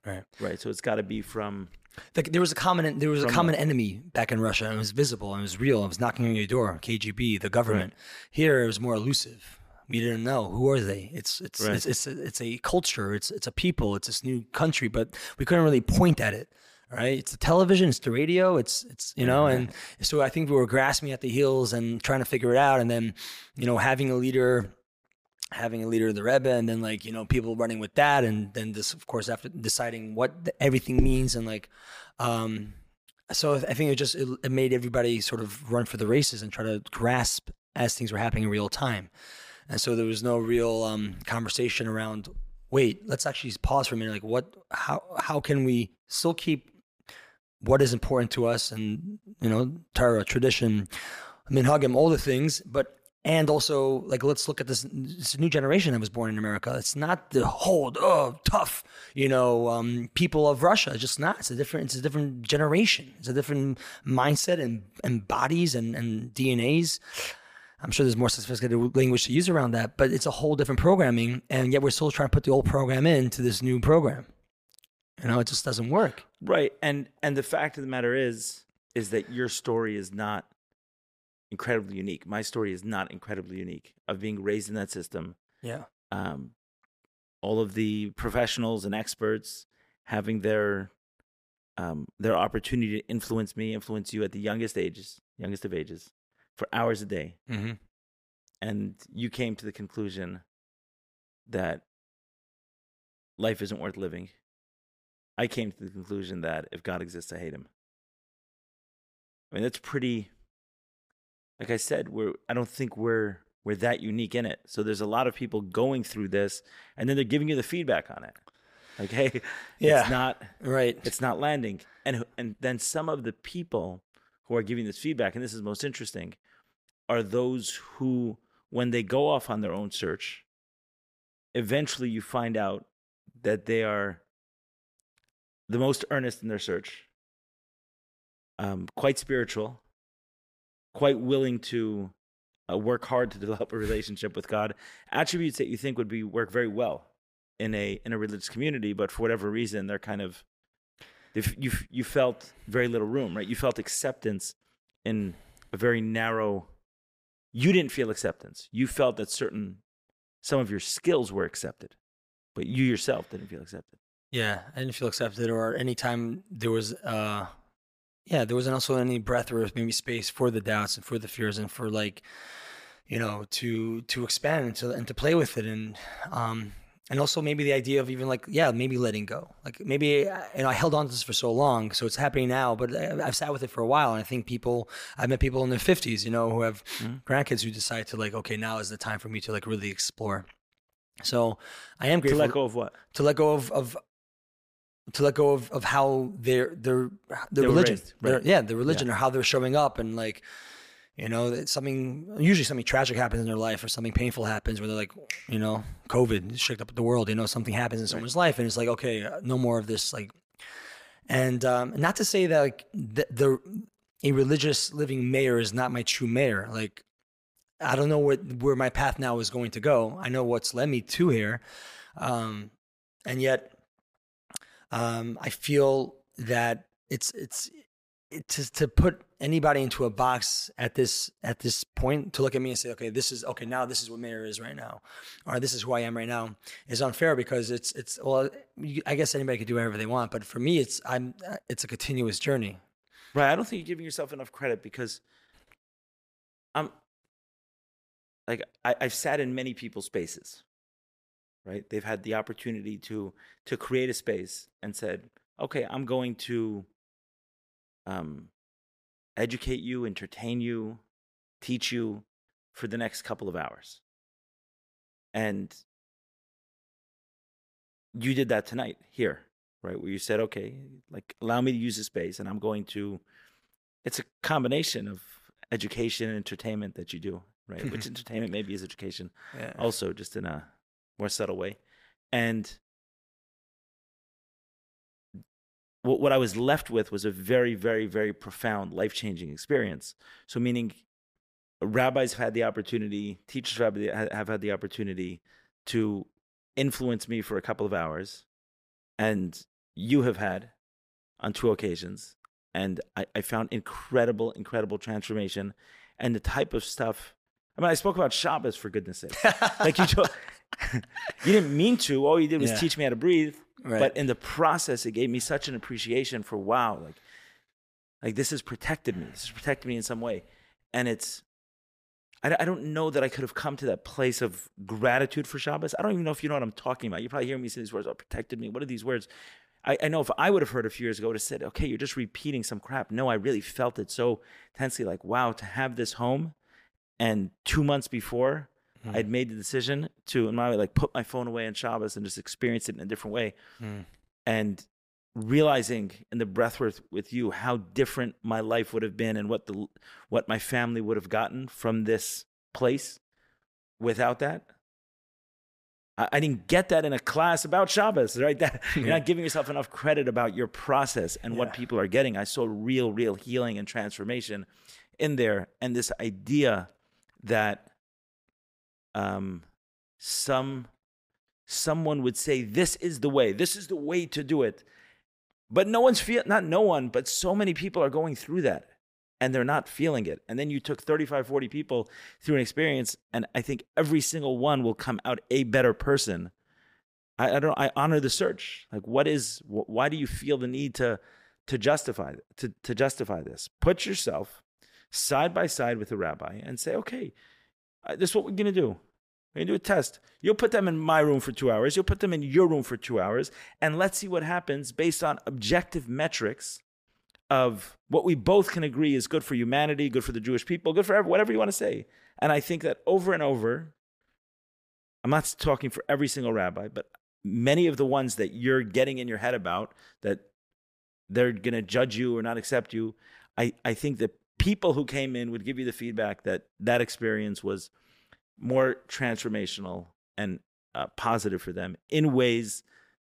Right. Right. So it's got to be from Like there was a common there was a common the- enemy back in Russia, and it was visible and it was real. It was knocking on your door. KGB, the government. Here it was more elusive. We didn't know who are they. It's it's Right. it's it's a, it's a culture. It's it's a people. It's this new country, but we couldn't really point at it. Right? It's the television. It's the radio. It's it's you know, and so I think we were grasping at the heels and trying to figure it out, and then you know having a leader having a leader of the Rebbe, and then like you know people running with that, and then this of course after deciding what the, everything means, and like, um, so I think it just it, it made everybody sort of run for the races and try to grasp as things were happening in real time, and so there was no real um, conversation around. Wait, let's actually pause for a minute. Like, what? How? How can we still keep what is important to us, and you know, Torah, tradition, minhagim, all the things, but and also like let's look at this, this new generation that was born in America. It's not the whole oh tough, you know, um, people of Russia. It's just not. It's a different. It's a different generation. It's a different mindset and and bodies and and DNAs. I'm sure there's more sophisticated language to use around that, but it's a whole different programming, and yet we're still trying to put the old program into this new program. You know, it just doesn't work. right. And and the fact of the matter is is that your story is not incredibly unique. My story is not incredibly unique of being raised in that system. Yeah. um, all of the professionals and experts having their um, their opportunity to influence me, influence you at the youngest ages, youngest of ages, for hours a day, Mm-hmm. and you came to the conclusion that life isn't worth living. I came to the conclusion that if God exists, I hate him. I mean, that's pretty. Like I said, we're. I don't think we're we're that unique in it. So there's a lot of people going through this, and then they're giving you the feedback on it. Like, hey, Yeah. it's not Right. it's not landing and and then some of the people who are giving this feedback and this is most interesting are those who when they go off on their own search eventually you find out that they are the most earnest in their search um, quite spiritual quite willing to uh, work hard to develop a relationship with god attributes that you think would be work very well in a in a religious community, but for whatever reason, they're kind of you you felt very little room, right? You felt acceptance in a very narrow. You didn't feel acceptance. You felt that certain some of your skills were accepted, but you yourself didn't feel accepted. Yeah, I didn't feel accepted, or anytime there was, uh, yeah, there wasn't also any breath or maybe space for the doubts and for the fears and for like, you know, to to expand and to and to play with it, and um, and also maybe the idea of even like, yeah, maybe letting go, like maybe you know, I held on to this for so long, so it's happening now, but I've sat with it for a while, and I think people, I've met people in their fifties, you know, who have grandkids who decide to like, okay, now is the time for me to like really explore. So I am grateful To let go of what? to let go of, of to let go of, of how their their their They religion raised, their- right. yeah their religion or how they're showing up and like you know it's something usually something tragic happens in their life or something painful happens where they're like you know covid shook up the world you know something happens in someone's life and it's like okay uh, no more of this like and um not to say that like the, the a religious living Meir is not my true Meir like I don't know what where my path now is going to go. I know what's led me to here, um, and yet um, I feel that it's it's it, to to put anybody into a box at this at this point to look at me and say, okay, this is okay now. This is what Meir is right now, or this is who I am right now is unfair because it's it's well, you, I guess anybody could do whatever they want, but for me, it's I'm it's a continuous journey. Right. I don't think you're giving yourself enough credit because I'm like I, I've sat in many people's spaces. Right. They've had the opportunity to to create a space and said, okay, I'm going to um educate you, entertain you, teach you for the next couple of hours. And you did that tonight here, right? Where you said, okay, like allow me to use the space and I'm going to it's a combination of education and entertainment that you do, right? Which entertainment maybe is education Yeah. also just in a more subtle way. And what, what I was left with was a very, very, very profound, life changing experience. So, meaning rabbis have had the opportunity, teachers have, have had the opportunity to influence me for a couple of hours, and you have had on two occasions. And I, I found incredible, incredible transformation and the type of stuff. I mean, I spoke about Shabbos for goodness sake. like you, told, you didn't mean to. All you did was Yeah. teach me how to breathe. Right. But in the process, it gave me such an appreciation for wow, like, like this has protected me. This has protected me in some way, and it's. I, I don't know that I could have come to that place of gratitude for Shabbos. I don't even know if you know what I'm talking about. You probably hear me say these words. Oh, protected me. What are these words? I, I know if I would have heard a few years ago, I would have said, okay, you're just repeating some crap. No, I really felt it so intensely. Like, wow, to have this home, and two months before, Hmm. I'd made the decision to, in my way, like put my phone away on Shabbos and just experience it in a different way. Hmm. And realizing in the breath with, with you how different my life would have been and what the what my family would have gotten from this place without that. I, I didn't get that in a class about Shabbos, right? That you're not giving yourself enough credit about your process and what people are getting. I saw real, real healing and transformation in there, and this idea that um, some someone would say this is the way, this is the way to do it, but no one's feel not no one, but so many people are going through that and they're not feeling it. And then you took 35, 40 people through an experience, and I think every single one will come out a better person. I, I don't. I honor the search. Like, what is? Wh- why do you feel the need to to justify to to justify this? Put yourself side by side with a rabbi and say, okay, this is what we're gonna do. We're gonna do a test. You'll put them in my room for two hours. You'll put them in your room for two hours, and let's see what happens based on objective metrics of what we both can agree is good for humanity, good for the Jewish people, good for whatever you want to say. And I think that over and over, I'm not talking for every single rabbi, but many of the ones that you're getting in your head about that they're going to judge you or not accept you, I, I think that people who came in would give you the feedback that that experience was more transformational and uh, positive for them in ways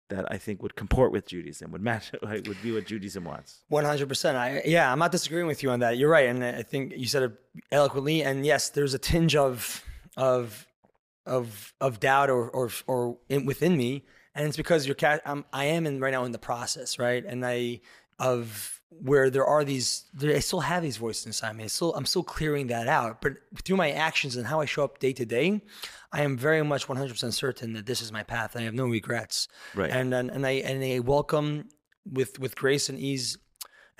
that I think would comport with Judaism, would match, would be what Judaism wants. One hundred percent. I yeah, I'm not disagreeing with you on that. You're right, and I think you said it eloquently. And yes, there's a tinge of of of of doubt or or or in, within me, and it's because you're ca- I'm, I am in right now in the process, right? And I of where there are these, there, I still have these voices inside me. I still I'm still clearing that out, but through my actions and how I show up day to day, I am very much 100% certain that this is my path. And I have no regrets. Right. And and, and I and I welcome with with grace and ease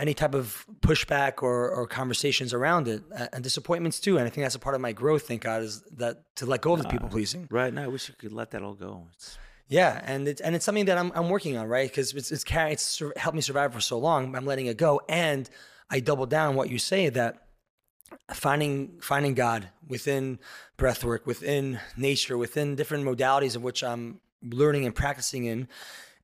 any type of pushback or, or conversations around it uh, and disappointments too. And I think that's a part of my growth. Thank God is that to let go of the people pleasing. Right now, I wish you could let that all go. It's, Yeah, and it's and it's something that I'm I'm working on, right? Because it's it's it's sur- helped me survive for so long. I'm letting it go, and I double down what you say that finding finding God within breathwork, within nature, within different modalities of which I'm learning and practicing in,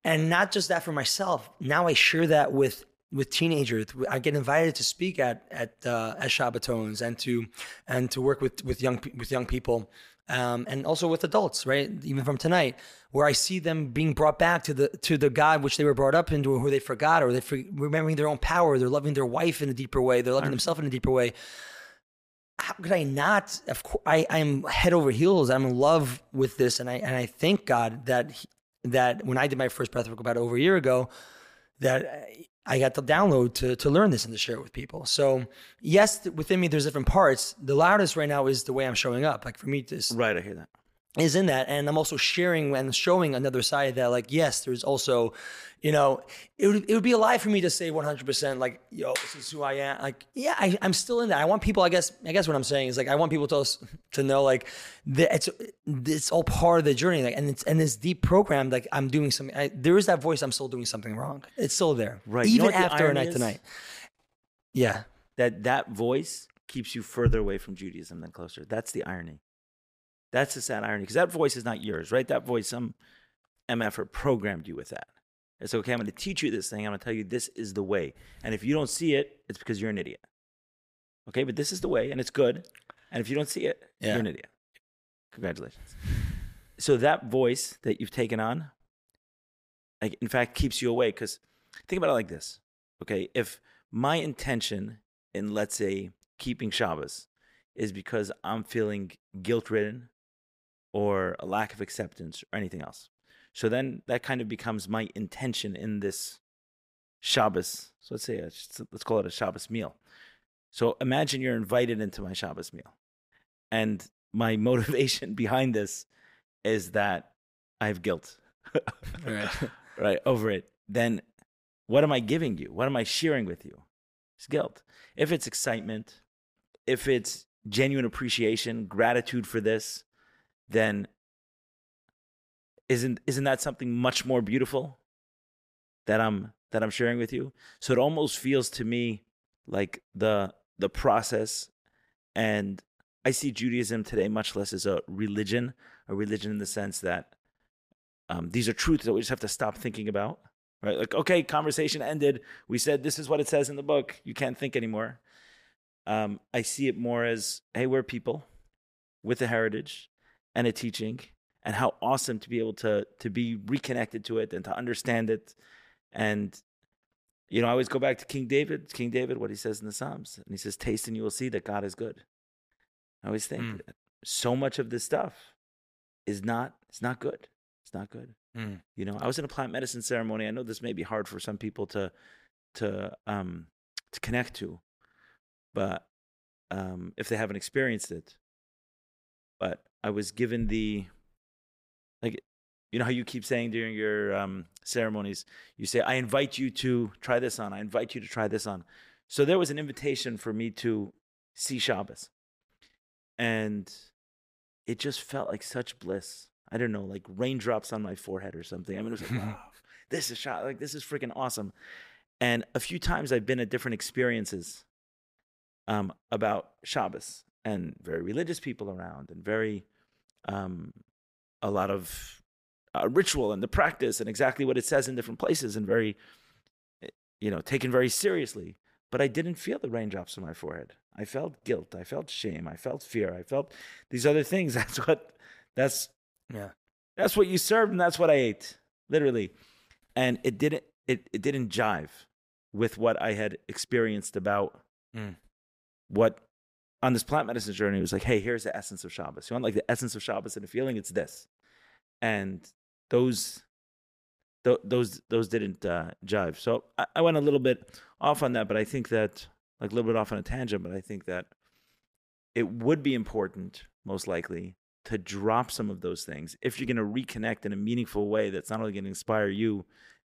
and not just that for myself. Now I share that with with teenagers. I get invited to speak at at uh, at Shabbatons and to and to work with with young with young people. Um, and also with adults, right? Even from tonight, where I see them being brought back to the to the God which they were brought up into, or who they forgot, or they for, remembering their own power. They're loving their wife in a deeper way. They're loving themselves in a deeper way how could I not? Of course, I I'm head over heels. I'm in love with this, and I and I thank God that he, that when I did my first breathwork about over a year ago, that I got the download to to learn this and to share it with people. So yes, within me there's different parts. The loudest right now is the way I'm showing up. Like for me, this right, I hear that. Is in that and i'm also sharing and showing another side that like yes there's also you know it would, it would be a lie for me to say 100% like yo this is who i am like yeah I, i'm still in that i want people i guess i guess what i'm saying is like i want people to to know like that it's it's all part of the journey like and it's and this deep program like i'm doing something I, there is that voice i'm still doing something wrong it's still there Right. You know even after a night is? tonight yeah That that voice keeps you further away from Judaism than closer. That's the irony. That's the sad irony because that voice is not yours, right? That voice, some MF programmed you with that. It's okay. I'm going to teach you this thing. I'm going to tell you this is the way. And if you don't see it, it's because you're an idiot. Okay, but this is the way, and it's good. And if you don't see it, Yeah. you're an idiot. Congratulations. So that voice that you've taken on, like in fact, keeps you away because think about it like this. Okay, if my intention in let's say keeping Shabbos is because I'm feeling guilt ridden or a lack of acceptance or anything else. So then that kind of becomes my intention in this Shabbos. So let's say, a, let's call it a Shabbos meal. So imagine you're invited into my Shabbos meal. And my motivation behind this is that I have guilt. Right. right, over it. Then what am I giving you? What am I sharing with you? It's guilt. If it's excitement, if it's genuine appreciation, gratitude for this, then isn't isn't that something much more beautiful that I'm that I'm sharing with you? So it almost feels to me like the the process and I see Judaism today much less as a religion, a religion in the sense that um, these are truths that we just have to stop thinking about, right? Like, okay, conversation ended. We said this is what it says in the book. You can't think anymore. Um, I see it more as, hey, we're people with a heritage and a teaching, and how awesome to be able to to be reconnected to it and to understand it. And you know, I always go back to King David. King David, what he says in the Psalms, and he says, "Taste and you will see that God is good." I always think Mm. so much of this stuff is not it's not good. It's not good. Mm. You know, I was in a plant medicine ceremony. I know this may be hard for some people to to um to connect to, but um if they haven't experienced it. But I was given the like you know how you keep saying during your um ceremonies, you say, I invite you to try this on, I invite you to try this on. So there was an invitation for me to see Shabbos. And it just felt like such bliss. I don't know, like raindrops on my forehead or something. I mean, it was like, wow, this is shot. Like, this is freaking awesome. And a few times I've been at different experiences um, about Shabbos and very religious people around and very, um, a lot of uh, ritual and the practice and exactly what it says in different places and very, eh, you know, taken very seriously. But I didn't feel the raindrops on my forehead. I felt guilt. I felt shame. I felt fear. I felt these other things. That's what, that's Yeah. that's what you served and that's what I ate, literally. And it didn't it, it didn't jive with what I had experienced about Mm. what on this plant medicine journey was like, hey, here's the essence of Shabbos. You want like the essence of Shabbos and a feeling? It's this. And those th- those those didn't uh, jive. So I, I went a little bit off on that, but I think that like a little bit off on a tangent, but I think that it would be important, most likely, to drop some of those things if you're going to reconnect in a meaningful way that's not only going to inspire you,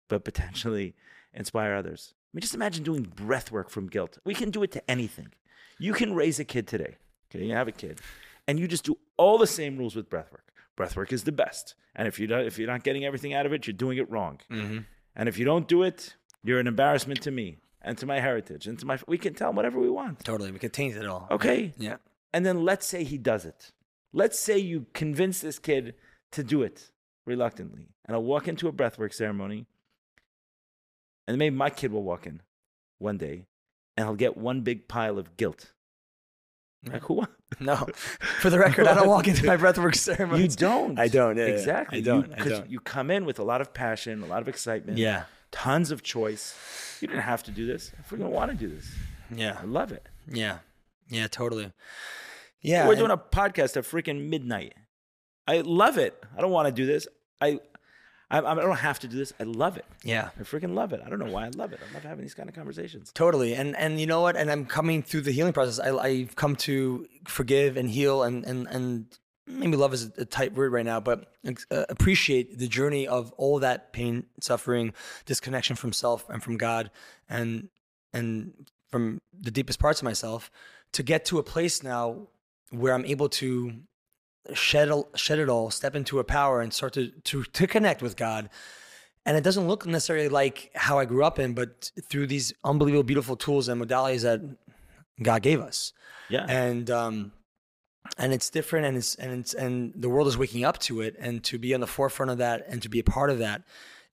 but potentially inspire others. I mean, just imagine doing breath work from guilt. We can do it to anything. You can raise a kid today. Okay, you have a kid, and you just do all the same rules with breath work. Breath work is the best, and if you don't, if you're not getting everything out of it, you're doing it wrong. Mm-hmm. And if you don't do it, you're an embarrassment to me and to my heritage and to my. We can tell him whatever we want. Totally. We can taint it all. Okay, Yeah. and then let's say he does it. Let's say you convince this kid to do it reluctantly. And I'll walk into a breathwork ceremony, and maybe my kid will walk in one day, and he'll get one big pile of guilt. Like who? No. For the record, I don't walk into my breathwork ceremony. You don't. I don't. Yeah, exactly. I don't. I Because don't. you come in with a lot of passion, a lot of excitement, Yeah. tons of choice. You didn't have to do this. If we're gonna want to do this, Yeah. I love it. Yeah. Yeah. Totally. Yeah. We're doing a podcast at freaking midnight. I love it. I don't want to do this. I, I, I don't have to do this. I love it. Yeah. I freaking love it. I don't know why I love it. I love having these kind of conversations. Totally. And and you know what? And I'm coming through the healing process. I I've come to forgive and heal and and and maybe love is a tight word right now, but uh, appreciate the journey of all that pain, suffering, disconnection from self and from God, and and from the deepest parts of myself, to get to a place now where I'm able to shed shed it all, step into a power, and start to to to connect with God. And it doesn't look necessarily like how I grew up in, but through these unbelievable, beautiful tools and modalities that God gave us. Yeah. and um and it's different and it's and it's and the world is waking up to it. And to be on the forefront of that and to be a part of that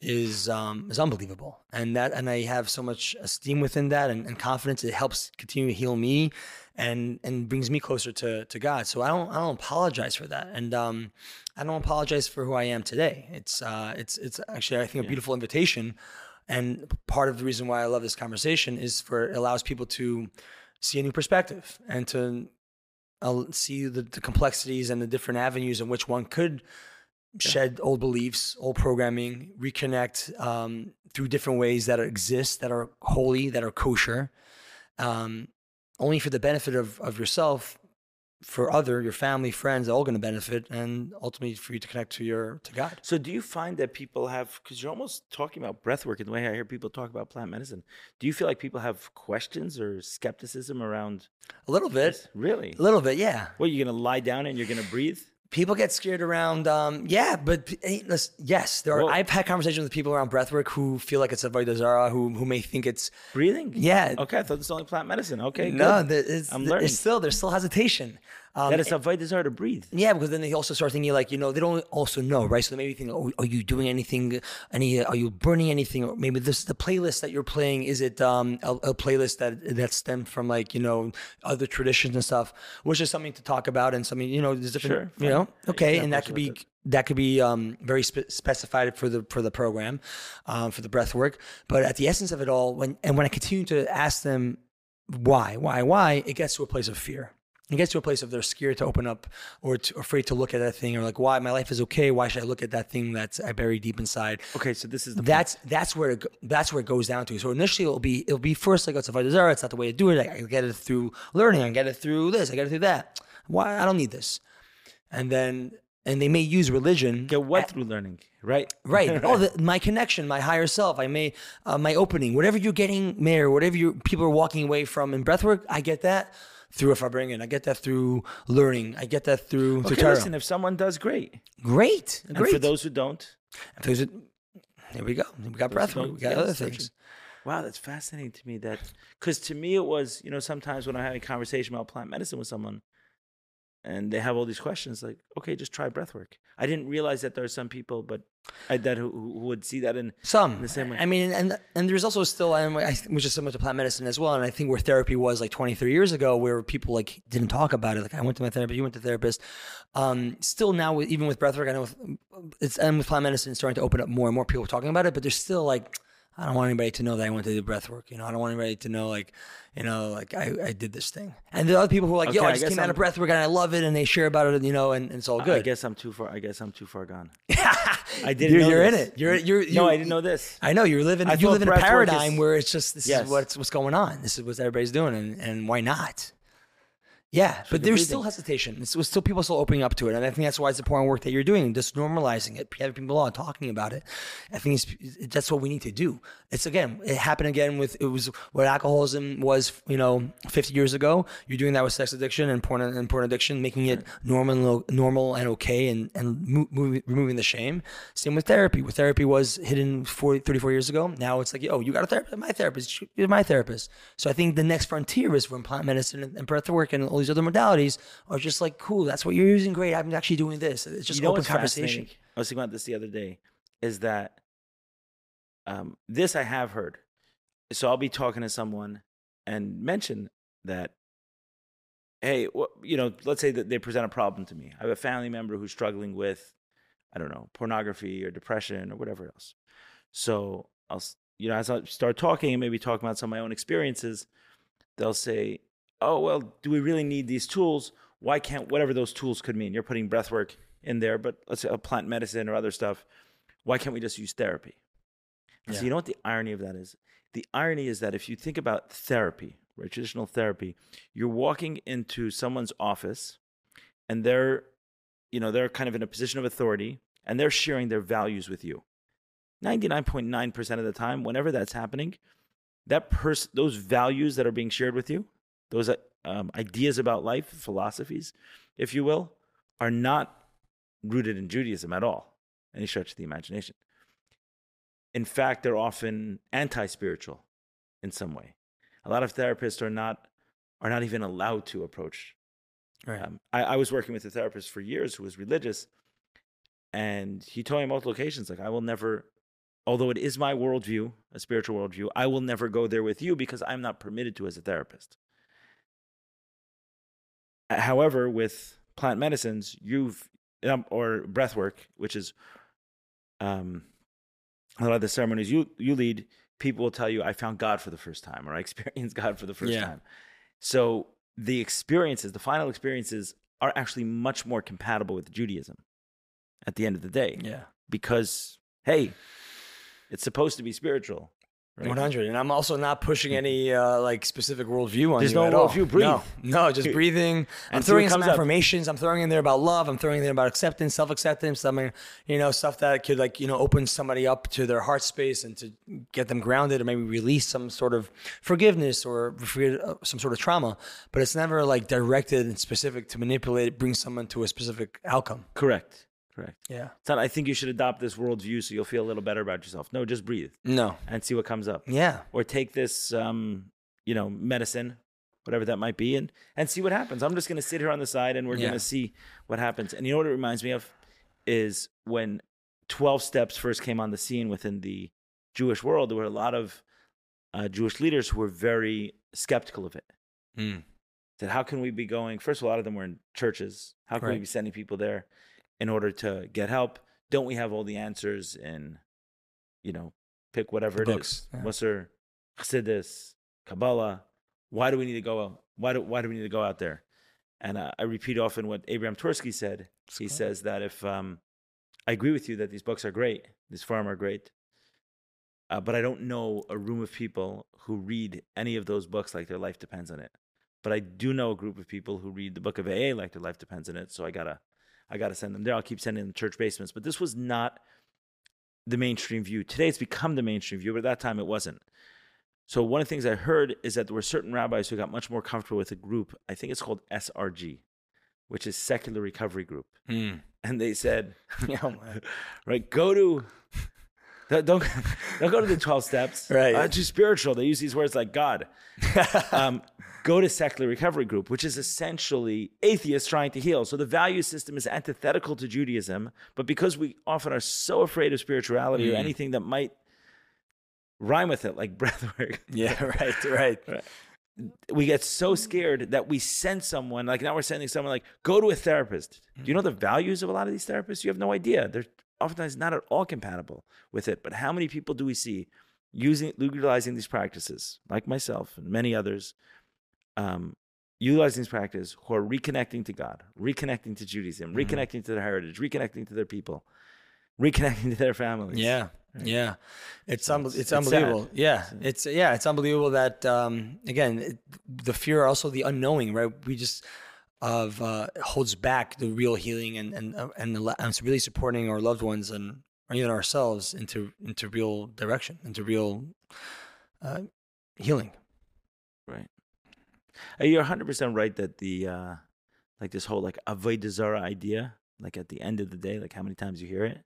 is um is unbelievable. And that and i have so much esteem within that and, and confidence. It helps continue to heal me and and brings me closer to to god. So i don't i don't apologize for that. And um i don't apologize for who i am today. It's uh it's it's actually i think a beautiful invitation. And part of the reason why I love this conversation is for it allows people to see a new perspective and to uh, see the, the complexities and the different avenues in which one could shed old beliefs, old programming, reconnect um, through different ways that exist, that are holy, that are kosher, um, only for the benefit of, of yourself, for other, your family, friends, they're all going to benefit, and ultimately for you to connect to your to God. So, do you find that people have, because you're almost talking about breath work in the way I hear people talk about plant medicine, do you feel like people have questions or skepticism around? A little bit, this? Really? a little bit, yeah. What, you're going to lie down and you're going to breathe? People get scared around um, yeah but hey, listen, yes there are Well- i've had conversations with people around breathwork who feel like it's a Zarah, who who may think it's Breathing? yeah Okay, I thought was only plant medicine. Okay, no it's, I'm learning. still there's still hesitation um, that it's a desire to breathe. yeah, because then they also start thinking like you know they don't also know right, so they maybe think oh are you doing anything, any are you burning anything, or maybe this the playlist that you're playing is it um, a, a playlist that that stemmed from like you know other traditions and stuff, which is something to talk about and something you know there's different Sure, you know okay, and that could be that could be um, very spe- specified for the for the program, um, for the breath work. But at the essence of it all, when and when I continue to ask them why, why, why, it gets to a place of fear. It gets to a place of they're scared to open up or to, afraid to look at that thing or like, why my life is okay. Why should I look at that thing that's I bury deep inside? Okay, so this is the That's that's where it, that's where it goes down to. So initially it'll be it'll be first like it's a Avodah It's not the way to do it. I, I get it through learning. I get it through this. I get it through that. Why I don't need this. And then and they may use religion. Get what through learning, right? Right. Oh, the, my connection, my higher self. I may, uh, my opening, whatever you're getting, Meir, whatever you people are walking away from in breathwork. I get that through if I bring in. I get that through learning. I get that through through Okay, Torah. listen, if someone does, great. Great. And Great. for those who don't, And for those that- there we go. We got who breathwork. We got other things. wow, that's fascinating to me. That because to me it was, you know, sometimes when I'm having a conversation about plant medicine with someone, and they have all these questions, like, okay, just try breath work. I didn't realize that there are some people, but I, that who, who would see that in Some the same way. I mean, and and there's also still, I, which is similar to plant medicine as well. And I think where therapy was like 23 years ago, where people like didn't talk about it. Like I went to my therapist, you went to therapist. Um, still now, even with breathwork, I know with, it's and with plant medicine, it's starting to open up more and more people talking about it. But there's still like, I don't want anybody to know that I went to do breathwork. You know, I don't want anybody to know like, you know, like I, I did this thing. And there are other people who are like, yo, I I just came out of I'm- breathwork and I love it, and they share about it, you know, and, and it's all good. I guess I'm too far. I guess I'm too far gone. I didn't. you're, know you're in it. You're you're you, no, I didn't know this. I know you're living. I you live in a paradigm is- where it's just this Yes. is what's what's going on. This is what everybody's doing, and, and why not? Yeah, but you're there's still hesitation. It's still people still opening up to it, and I think that's why it's important work that you're doing, just normalizing it, having people on talking about it. I think it's, that's what we need to do. It's again, it happened again with it was what alcoholism was, you know, 50 years ago. You're doing that with sex addiction and porn and porn addiction, making it normal, normal and okay, and and mo- moving, removing the shame. Same with therapy. Where therapy was hidden 40, 34 years ago, now it's like, oh, you got a therapist, my therapist, you're my therapist. So I think the next frontier is when plant medicine and, and breath work and all these other modalities are just like, cool, that's what you're using, great. I'm actually doing this. It's just you know open conversation. I was thinking about this the other day. Is that um, this I have heard. So I'll be talking to someone and mention that, hey, wh- you know, let's say that they present a problem to me. I have a family member who's struggling with, I don't know, pornography or depression or whatever else. So I'll, you know, as I start talking and maybe talking about some of my own experiences, they'll say, oh, well, do we really need these tools? Why can't whatever those tools could mean? You're putting breath work in there, but let's say a plant medicine or other stuff. Why can't we just use therapy? And So you know what the irony of that is? The irony is that if you think about therapy, right, traditional therapy, you're walking into someone's office and they're, you know, they're kind of in a position of authority and they're sharing their values with you. 99.9% of the time, whenever that's happening, that person, those values that are being shared with you, those um, ideas about life, philosophies, if you will, are not rooted in Judaism at all, any stretch of the imagination. In fact, they're often anti-spiritual in some way. A lot of therapists are not are not even allowed to approach. Right. Um, I, I was working with a therapist for years who was religious, and he told me on multiple occasions, like, I will never, although it is my worldview, a spiritual worldview, I will never go there with you because I'm not permitted to as a therapist. However, with plant medicines, you've um, or breath work, which is um, a lot of the ceremonies you you lead, people will tell you, "I found God for the first time," or "I experienced God for the first Yeah. time." So the experiences, the final experiences, are actually much more compatible with Judaism. At the end of the day, Yeah. because hey, it's supposed to be spiritual. Right? 100 and i'm also not pushing any uh, like specific worldview on There's you no at all. worldview, breathe. no, no just breathing i'm throwing in some up. affirmations i'm throwing in there about love i'm throwing in there about acceptance self-acceptance something you know stuff that could like you know open somebody up to their heart space and to get them grounded or maybe release some sort of forgiveness or uh, some sort of trauma but it's never like directed and specific to manipulate bring someone to a specific outcome Correct. Correct. yeah It's not, I think you should adopt this worldview so you'll feel a little better about yourself. No, just breathe no and see what comes up. yeah Or take this, um, you know, medicine, whatever that might be, and and see what happens. I'm just going to sit here on the side and we're Yeah. going to see what happens. And you know what it reminds me of is when 12 steps first came on the scene within the Jewish world. There were a lot of uh, Jewish leaders who were very skeptical of it. Mm. That how can we be going? First, of all, a lot of them were in churches. How can we be sending people there in order to get help? Don't we have all the answers in, you know, pick whatever The it books, is, yeah. Musar, Chassidus, Kabbalah. Why do we need to go? Why do Why do we need to go out there? And uh, I repeat often what Abraham Twerski said. He says that if um, I agree with you that these books are great, these farm are great, uh, but I don't know a room of people who read any of those books like their life depends on it. But I do know a group of people who read the book of AA like their life depends on it. So I gotta, I gotta send them there. I'll keep sending them church basements. But this was not the mainstream view. Today it's become the mainstream view, but at that time it wasn't. So one of the things I heard is that there were certain rabbis who got much more comfortable with a group. I think it's called SRG, which is Secular Recovery Group, Mm. and they said, right, go to. Don't don't don't go to the twelve steps. Right. Uh, too spiritual. They use these words like God. um, go to secular recovery group, which is essentially atheists trying to heal. So the value system is antithetical to Judaism, but because we often are so afraid of spirituality or Mm. anything that might rhyme with it, like breathwork, yeah right right we get so scared that we send someone like now we're sending someone like go to a therapist do you know the values of a lot of these therapists you have no idea they're oftentimes not at all compatible with it but how many people do we see using utilizing these practices like myself and many others um, utilizing these practices who are reconnecting to god reconnecting to judaism reconnecting to their heritage reconnecting to their people reconnecting to their families Yeah, yeah, it's it's- it's, it's unbelievable. sad. Yeah, it's yeah, it's unbelievable that um, again it, the fear, also the unknowing, right? We just of uh, holds back the real healing and and uh, and, the, and really supporting our loved ones and or even ourselves into into real direction, into real uh, healing. Right. You're 100% right that the, uh, like this whole like Avodah Zarah idea, like at the end of the day, like how many times you hear it,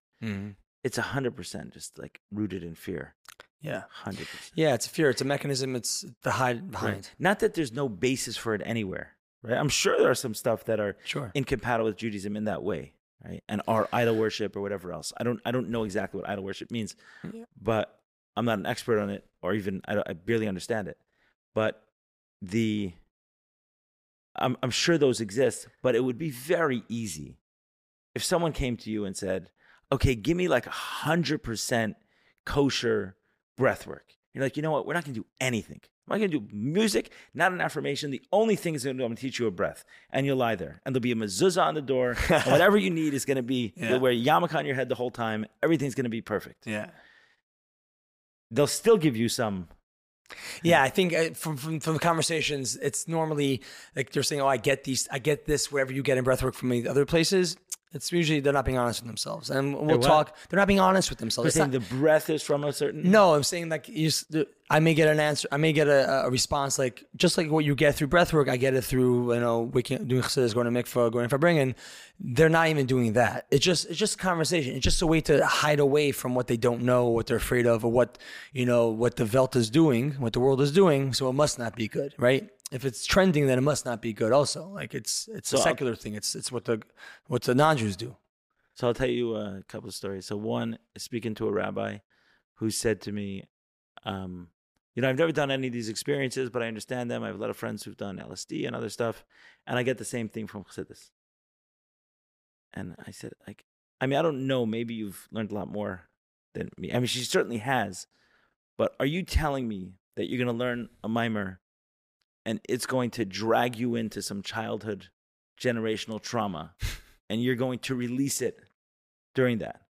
it's 100% just like rooted in fear. Yeah, 100%. yeah, it's a fear. It's a mechanism. It's to hide Right. behind. Not that there's no basis for it anywhere, right? I'm sure there are some stuff that are Sure. incompatible with Judaism in that way, right? And our idol worship or whatever else. I don't I don't know exactly what idol worship means, Yeah. but I'm not an expert on it, or even I, don't- I barely understand it. But the I'm I'm sure those exist, but it would be very easy if someone came to you and said, "Okay, give me like a hundred percent kosher breath work." You're like, you know what? We're not going to do anything. I'm not going to do music, not an affirmation. The only thing is going to do, I'm going to teach you a breath. And you'll lie there. And there'll be a mezuzah on the door. and whatever you need is going to be, Yeah. you'll wear yarmulke on your head the whole time. Everything's going to be perfect. Yeah. They'll still give you some. Yeah, I think uh, from, from from the conversations, it's normally like they're saying, "Oh, I get these, I get this." Wherever you get in breathwork from the other places, it's usually they're not being honest with themselves, and we'll talk. They're not being honest with themselves. They're saying not- the breath is from a certain. no, I'm saying like you, I may get an answer, I may get a, a response like just like what you get through breath work. I get it through you know waking, doing chassidus, going to mikvah, going to bringing. They're not even doing that. It's just it's just conversation. It's just a way to hide away from what they don't know, what they're afraid of, or what you know what the Welt is doing, what the world is doing. So it must not be good, right? If it's trending, then it must not be good. Also, like it's it's So a I'll- secular thing. It's it's what the what the non-Jews do. So I'll tell you a couple of stories. So one, speaking to a rabbi who said to me, um, you know, I've never done any of these experiences, but I understand them. I have a lot of friends who've done LSD and other stuff, and I get the same thing from Chassidus. And I said, like, I mean, I don't know. Maybe you've learned a lot more than me. I mean, she certainly has. But are you telling me that you're going to learn a maamar and it's going to drag you into some childhood generational trauma and you're going to release it during that?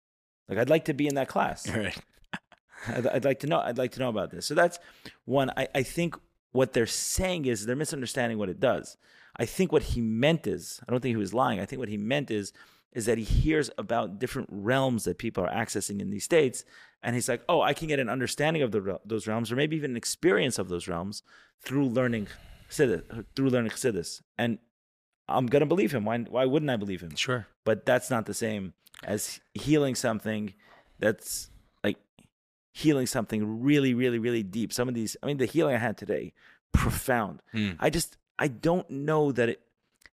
Like, I'd like to be in that class. Right. I'd, I'd like to know. I'd like to know about this. So that's one. I, I think what they're saying is they're misunderstanding what it does. I think what he meant is I don't think he was lying. I think what he meant is is that he hears about different realms that people are accessing in these states, and he's like, oh, I can get an understanding of the, those realms, or maybe even an experience of those realms through learning Chassidus, through learning Chassidus. And I'm gonna believe him. Why? Why wouldn't I believe him? Sure. but that's not the same as healing something that's like healing something really really really deep some of these i mean the healing i had today profound Mm. i just i don't know that it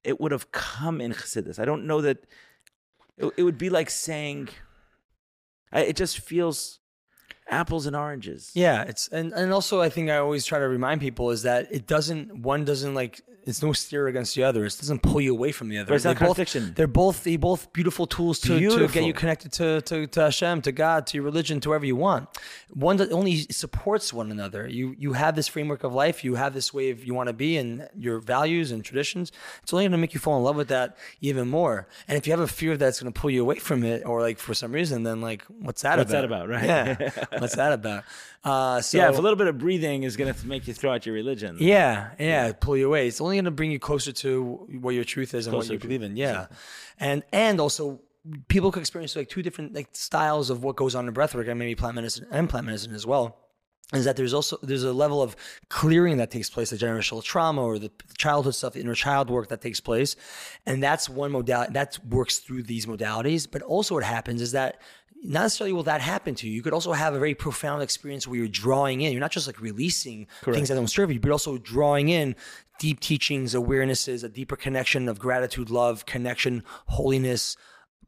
it would have come in chassidus i don't know that it, it would be like saying I, it just feels apples and oranges. Yeah, it's and and also I think I always try to remind people is that it doesn't one doesn't like it's no steer against the other. It doesn't pull you away from the other. But it's not They both- contradiction. They're both they both beautiful tools to, to get you connected to, to to Hashem, to God, to your religion, to wherever you want. One that only supports one another. You you have this framework of life. You have this way of you want to be and your values and traditions. It's only going to make you fall in love with that even more. And if you have a fear that's going to pull you away from it, or like for some reason, then like what's that What's about? that about, right? Yeah, what's that about? Uh, so yeah if a little bit of breathing is going to make you throw out your religion yeah, yeah, pull you away. It's only going to bring you closer to what your truth is and Closer what you believe in. Yeah, and and also people could experience like two different like styles of what goes on in breathwork and maybe plant medicine and plant medicine as well. Is that there's also there's a level of clearing that takes place, the generational trauma or the childhood stuff, the inner child work that takes place, and that's one modality that works through these modalities. But also, what happens is that not necessarily will that happen to you. You could also have a very profound experience where you're drawing in. You're not just like releasing things that don't serve you, but also drawing in deep teachings, awarenesses, a deeper connection of gratitude, love, connection, holiness,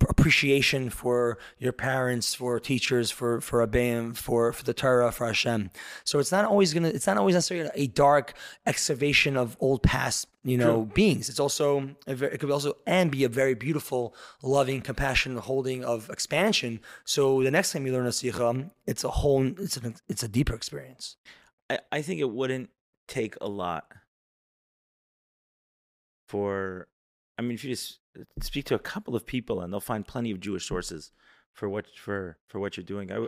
appreciation for your parents, for teachers, for for Abayim, for for the Torah, for Hashem. So it's not always gonna. It's not always necessarily a dark excavation of old past, you know, beings. It's also a very, it could also and be a very beautiful, loving, compassionate holding of expansion. So the next time you learn a sikha, it's a whole. It's an it's a deeper experience. I, I think it wouldn't take a lot for I mean if you just speak to a couple of people and they'll find plenty of Jewish sources for what for for what you're doing. I,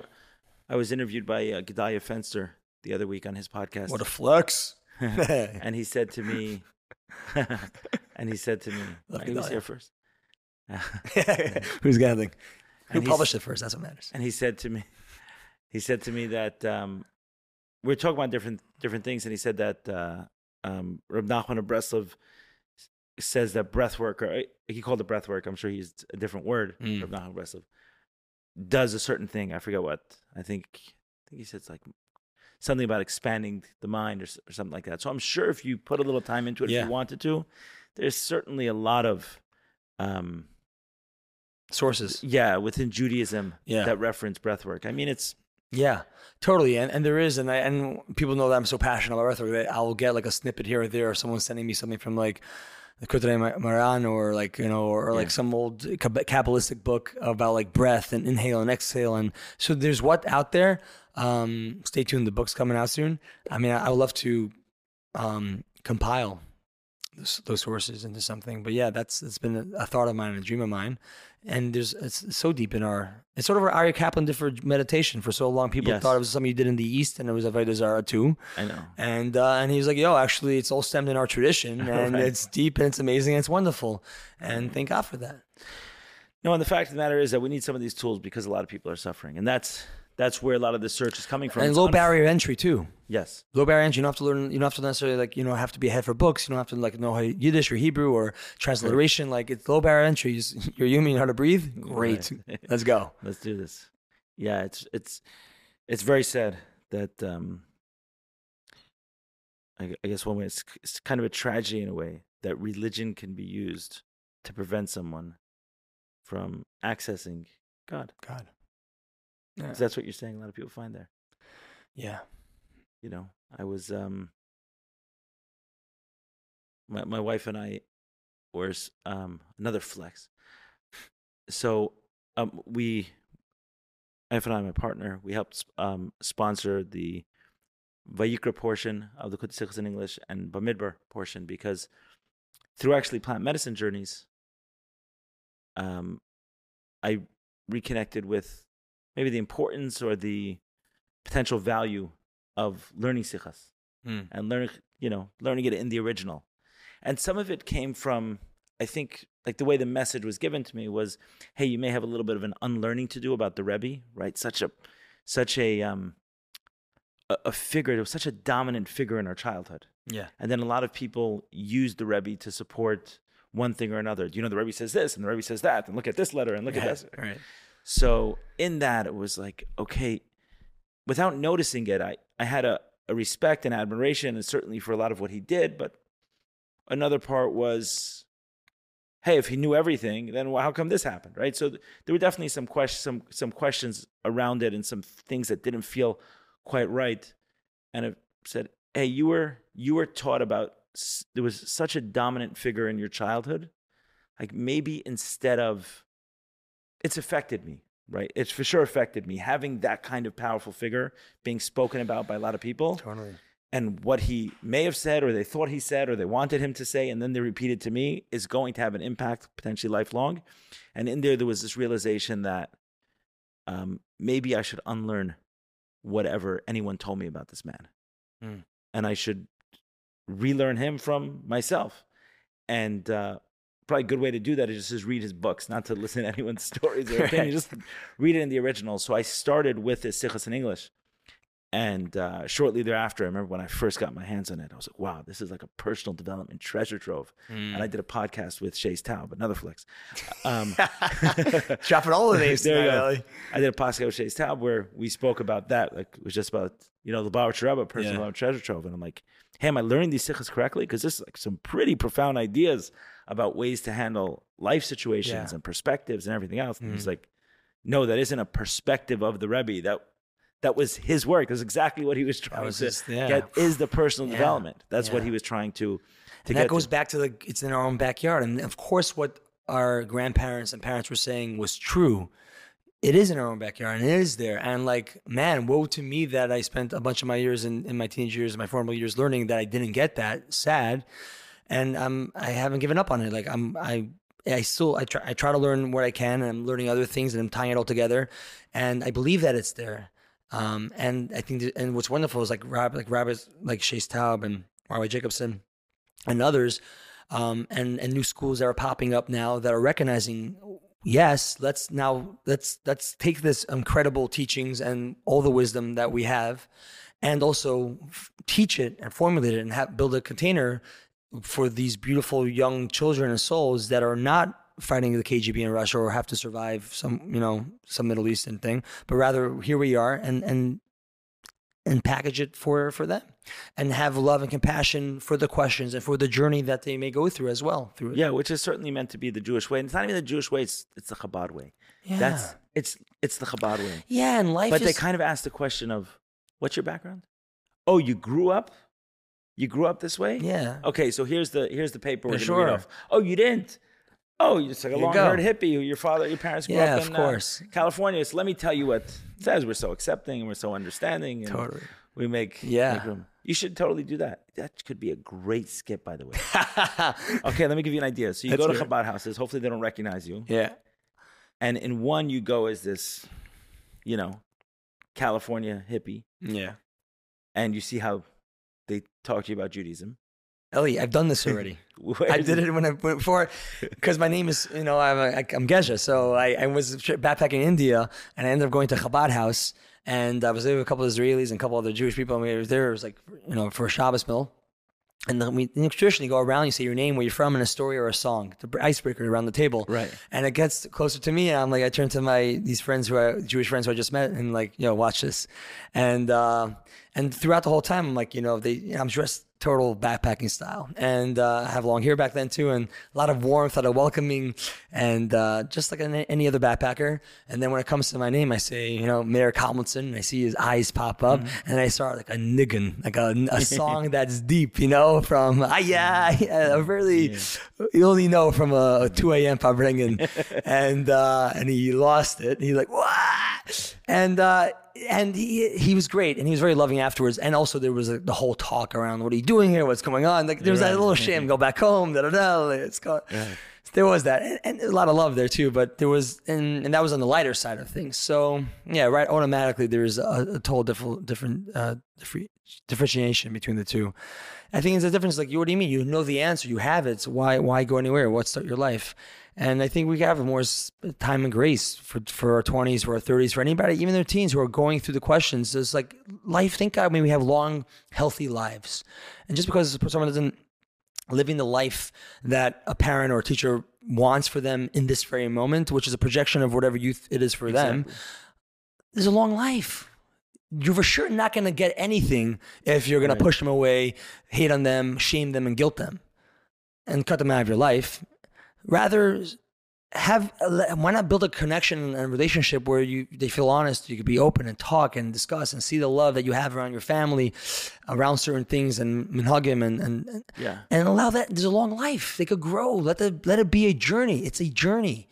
I was interviewed by uh, Gedalia Fenster the other week on his podcast What a flex! and he said to me and he said to me Love he was here first Who's gathering? Who published it first? That's what matters. and he said to me he said to me that um, we are talking about different different things and he said that uh, um, Reb Nachman of Breslov says that breath work or uh, he called it breath work I'm sure he used a different word Mm. Nachman of does a certain thing I forget what I think I think he said it's like something about expanding the mind or, or something like that so I'm sure if you put a little time into it if you wanted to there's certainly a lot of um, Sources. yeah within Judaism Yeah. that reference breath work I mean it's Yeah, totally. And and there is, and I and people know that I'm so passionate about breathwork that I'll get like a snippet here or there, or someone sending me something from like the Kutre Maran or like you know, or, like Yeah. some old Kab- Kabbalistic book about like breath and inhale and exhale. And so there's what out there. Um, stay tuned. The book's coming out soon. I mean, I, I would love to um, compile those, those sources into something. But yeah, that's it's been a, a thought of mine and a dream of mine. And there's it's so deep in our it's sort of our Aryeh Kaplan did for meditation for so long. People Yes. thought it was something you did in the East, and it was Avodah Zarah too. I know And uh, and he was like, "Yo, actually, it's all stemmed in our tradition, and Right. it's deep and it's amazing and it's wonderful, and thank God for that." No, and the fact of the matter is that we need some of these tools because a lot of people are suffering, and that's that's where a lot of the search is coming from. And It's low unf- barrier entry too. Yes, Low barrier entry. You don't have to learn. You don't have to necessarily like you know have to be ahead for books. You don't have to like know how Yiddish or Hebrew or transliteration. Like it's low barrier entry. You just- You're human. You know how to breathe. Great. Right. Let's go. let's do this. Yeah, it's it's it's very sad that um, I, I guess one way it's, it's kind of a tragedy in a way that religion can be used to prevent someone from accessing God. God. 'Cause That's what you're saying. A lot of people find there. Yeah. you know i was um my, my wife and i were um another flex so um we F and I, my partner, we helped um, sponsor the Vayikra portion of the Kutei in English and Bamidbar portion because through actually plant medicine journeys, um, I reconnected with maybe the importance or the potential value of learning sikhas Hmm. and learning, you know, learning it in the original. And some of it came from, I think, like the way the message was given to me was, hey, you may have a little bit of an unlearning to do about the Rebbe, right? Such a, such a, um, a, a figure. It was such a dominant figure in our childhood. Yeah. And then a lot of people use the Rebbe to support one thing or another. You know, the Rebbe says this and the Rebbe says that, and look at this letter and look at this. Right. So in that, it was like, okay, without noticing it, I, I had a, a respect and admiration, and certainly for a lot of what he did. But another part was, hey, if he knew everything, then how come this happened, right? So th- there were definitely some questions, some some questions around it, and some things that didn't feel quite right. And it said, hey, you were you were taught about there was such a dominant figure in your childhood, like maybe instead of it's affected me, right? It's for sure affected me having that kind of powerful figure being spoken about by a lot of people Totally. and what he may have said or they thought he said or they wanted him to say and then they repeated to me is going to have an impact potentially lifelong and in there there was this realization that um, maybe i should unlearn whatever anyone told me about this man Mm. and i should relearn him from myself and uh, probably a good way to do that is just read his books not to listen to anyone's stories or opinions just read it in the original so i started with his sikhs in english and uh, shortly thereafter, I remember when I first got my hands on it, I was like, wow, this is like a personal development treasure trove. Hmm. And I did a podcast with Shais Taub, another flex. Um, Dropping all the names There you go. I did a podcast with Shais Taub where we spoke about that. Like, it was just about, you know, the Bauer Rebbe, personal Yeah. treasure trove. And I'm like, hey, am I learning these sikhs correctly? Because there's like some pretty profound ideas about ways to handle life situations Yeah. And perspectives and everything else. And he's mm-hmm. like, no, that isn't a perspective of the Rebbe. That that was his work. That's exactly what he was trying was to his- yeah. get. Is the personal Yeah. development? That's what he was trying to. to and that goes to. back to the it's in our own backyard and of course what our grandparents and parents were saying was true it is in our own backyard and it is there. And like man woe to me that i spent a bunch of my years in, in my teenage years my formal years learning that i didn't get that. Sad. And i'm i haven't given up on it. Like i'm i I still I try I try to learn what I can and I'm learning other things and I'm tying it all together. And I believe that it's there. Um, and I think that, and what's wonderful is like Rob like rabbits like Shais Taub and R.Y. Jacobson and others, um, and and new schools that are popping up now that are recognizing, yes, let's now let's let's take this incredible teachings and all the wisdom that we have, and also teach it and formulate it and have, build a container for these beautiful young children and souls that are not fighting the KGB in Russia or have to survive some you know some Middle Eastern thing, but rather here we are and and and package it for for them and have love and compassion for the questions and for the journey that they may go through as well through it. Yeah, which is certainly meant to be the Jewish way. And it's not even the Jewish way; it's it's the Chabad way. Yeah. That's it's it's the Chabad way. yeah, and life But is they kind of ask the question of, "What's your background? Oh, you grew up, you grew up this way. yeah. Okay, so here's the here's the paper we're Yeah, gonna read sure. off. Oh, you didn't. Oh, you're just like a long haired hippie who your father, your parents grew Yeah, up of in uh, course. California. So let me tell you what it says. We're so accepting and we're so understanding. And Totally. We make Yeah. make. You should totally do that. That could be a great skit, by the way. okay, let me give you an idea. So you Let's go to it. Chabad houses. Hopefully, they don't recognize you. Yeah. And in one, you go as this, you know, California hippie, Yeah. and you see how they talk to you about Judaism. Eli, I've done this already. I did it when I went before, because my name is, you know, I'm, a, I'm Gesha. So I, I was backpacking in India and I ended up going to Chabad house and I was there with a couple of Israelis and a couple other Jewish people. And we were there, it was like, you know, for a Shabbos meal. And then we traditionally go around, you say your name, where you're from, and a story or a song, the icebreaker around the table. Right. And it gets closer to me, and I'm like, I turn to my these friends who are Jewish friends who I just met, and like, you know, watch this. And uh, and throughout the whole time, I'm like, you know, they, I'm dressed total backpacking style, and uh, I have long hair back then too, and a lot of warmth, a lot of welcoming, and uh, just like an, any other backpacker. And then when it comes to my name, I say, you know, Mayor Tomlinson, and I see his eyes pop up, and I start like a niggun, like a, a song that's deep, you know, from ah yeah, yeah a really you only know from a, 2 a.m. farbrengen, and uh, and he lost it. And He's like, what? and uh, and he he was great, and he was very loving afterwards. And also there was a, the whole talk around what are you doing here, what's going on. Like there was that little shame, go back home, da da da. It's called, There was that, and, and a lot of love there too. But there was, and, and that was on the lighter side of things. So yeah, right. Automatically, there's a, a total different different uh, differentiation between the two. I think it's a difference. Like, you, what do you mean? You know the answer. You have it. So why why go anywhere? What start your life? And I think we have more time and grace for for our twenties, for our thirties, for anybody, even their teens who are going through the questions. It's like life. Thank God, I mean, we have long, healthy lives. And just because someone doesn't living the life that a parent or a teacher wants for them in this very moment, which is a projection of whatever youth it is for them, there's a long life. You're for sure not going to get anything if you're going to push them away, hate on them, shame them, and guilt them, and cut them out of your life. Rather, have why not build a connection and a relationship where you they feel honest, you could be open and talk and discuss and see the love that you have around your family, around certain things, and, and hug him and, and and Yeah. and allow that. There's a long life. They could grow. Let the let it be a journey. It's a journey,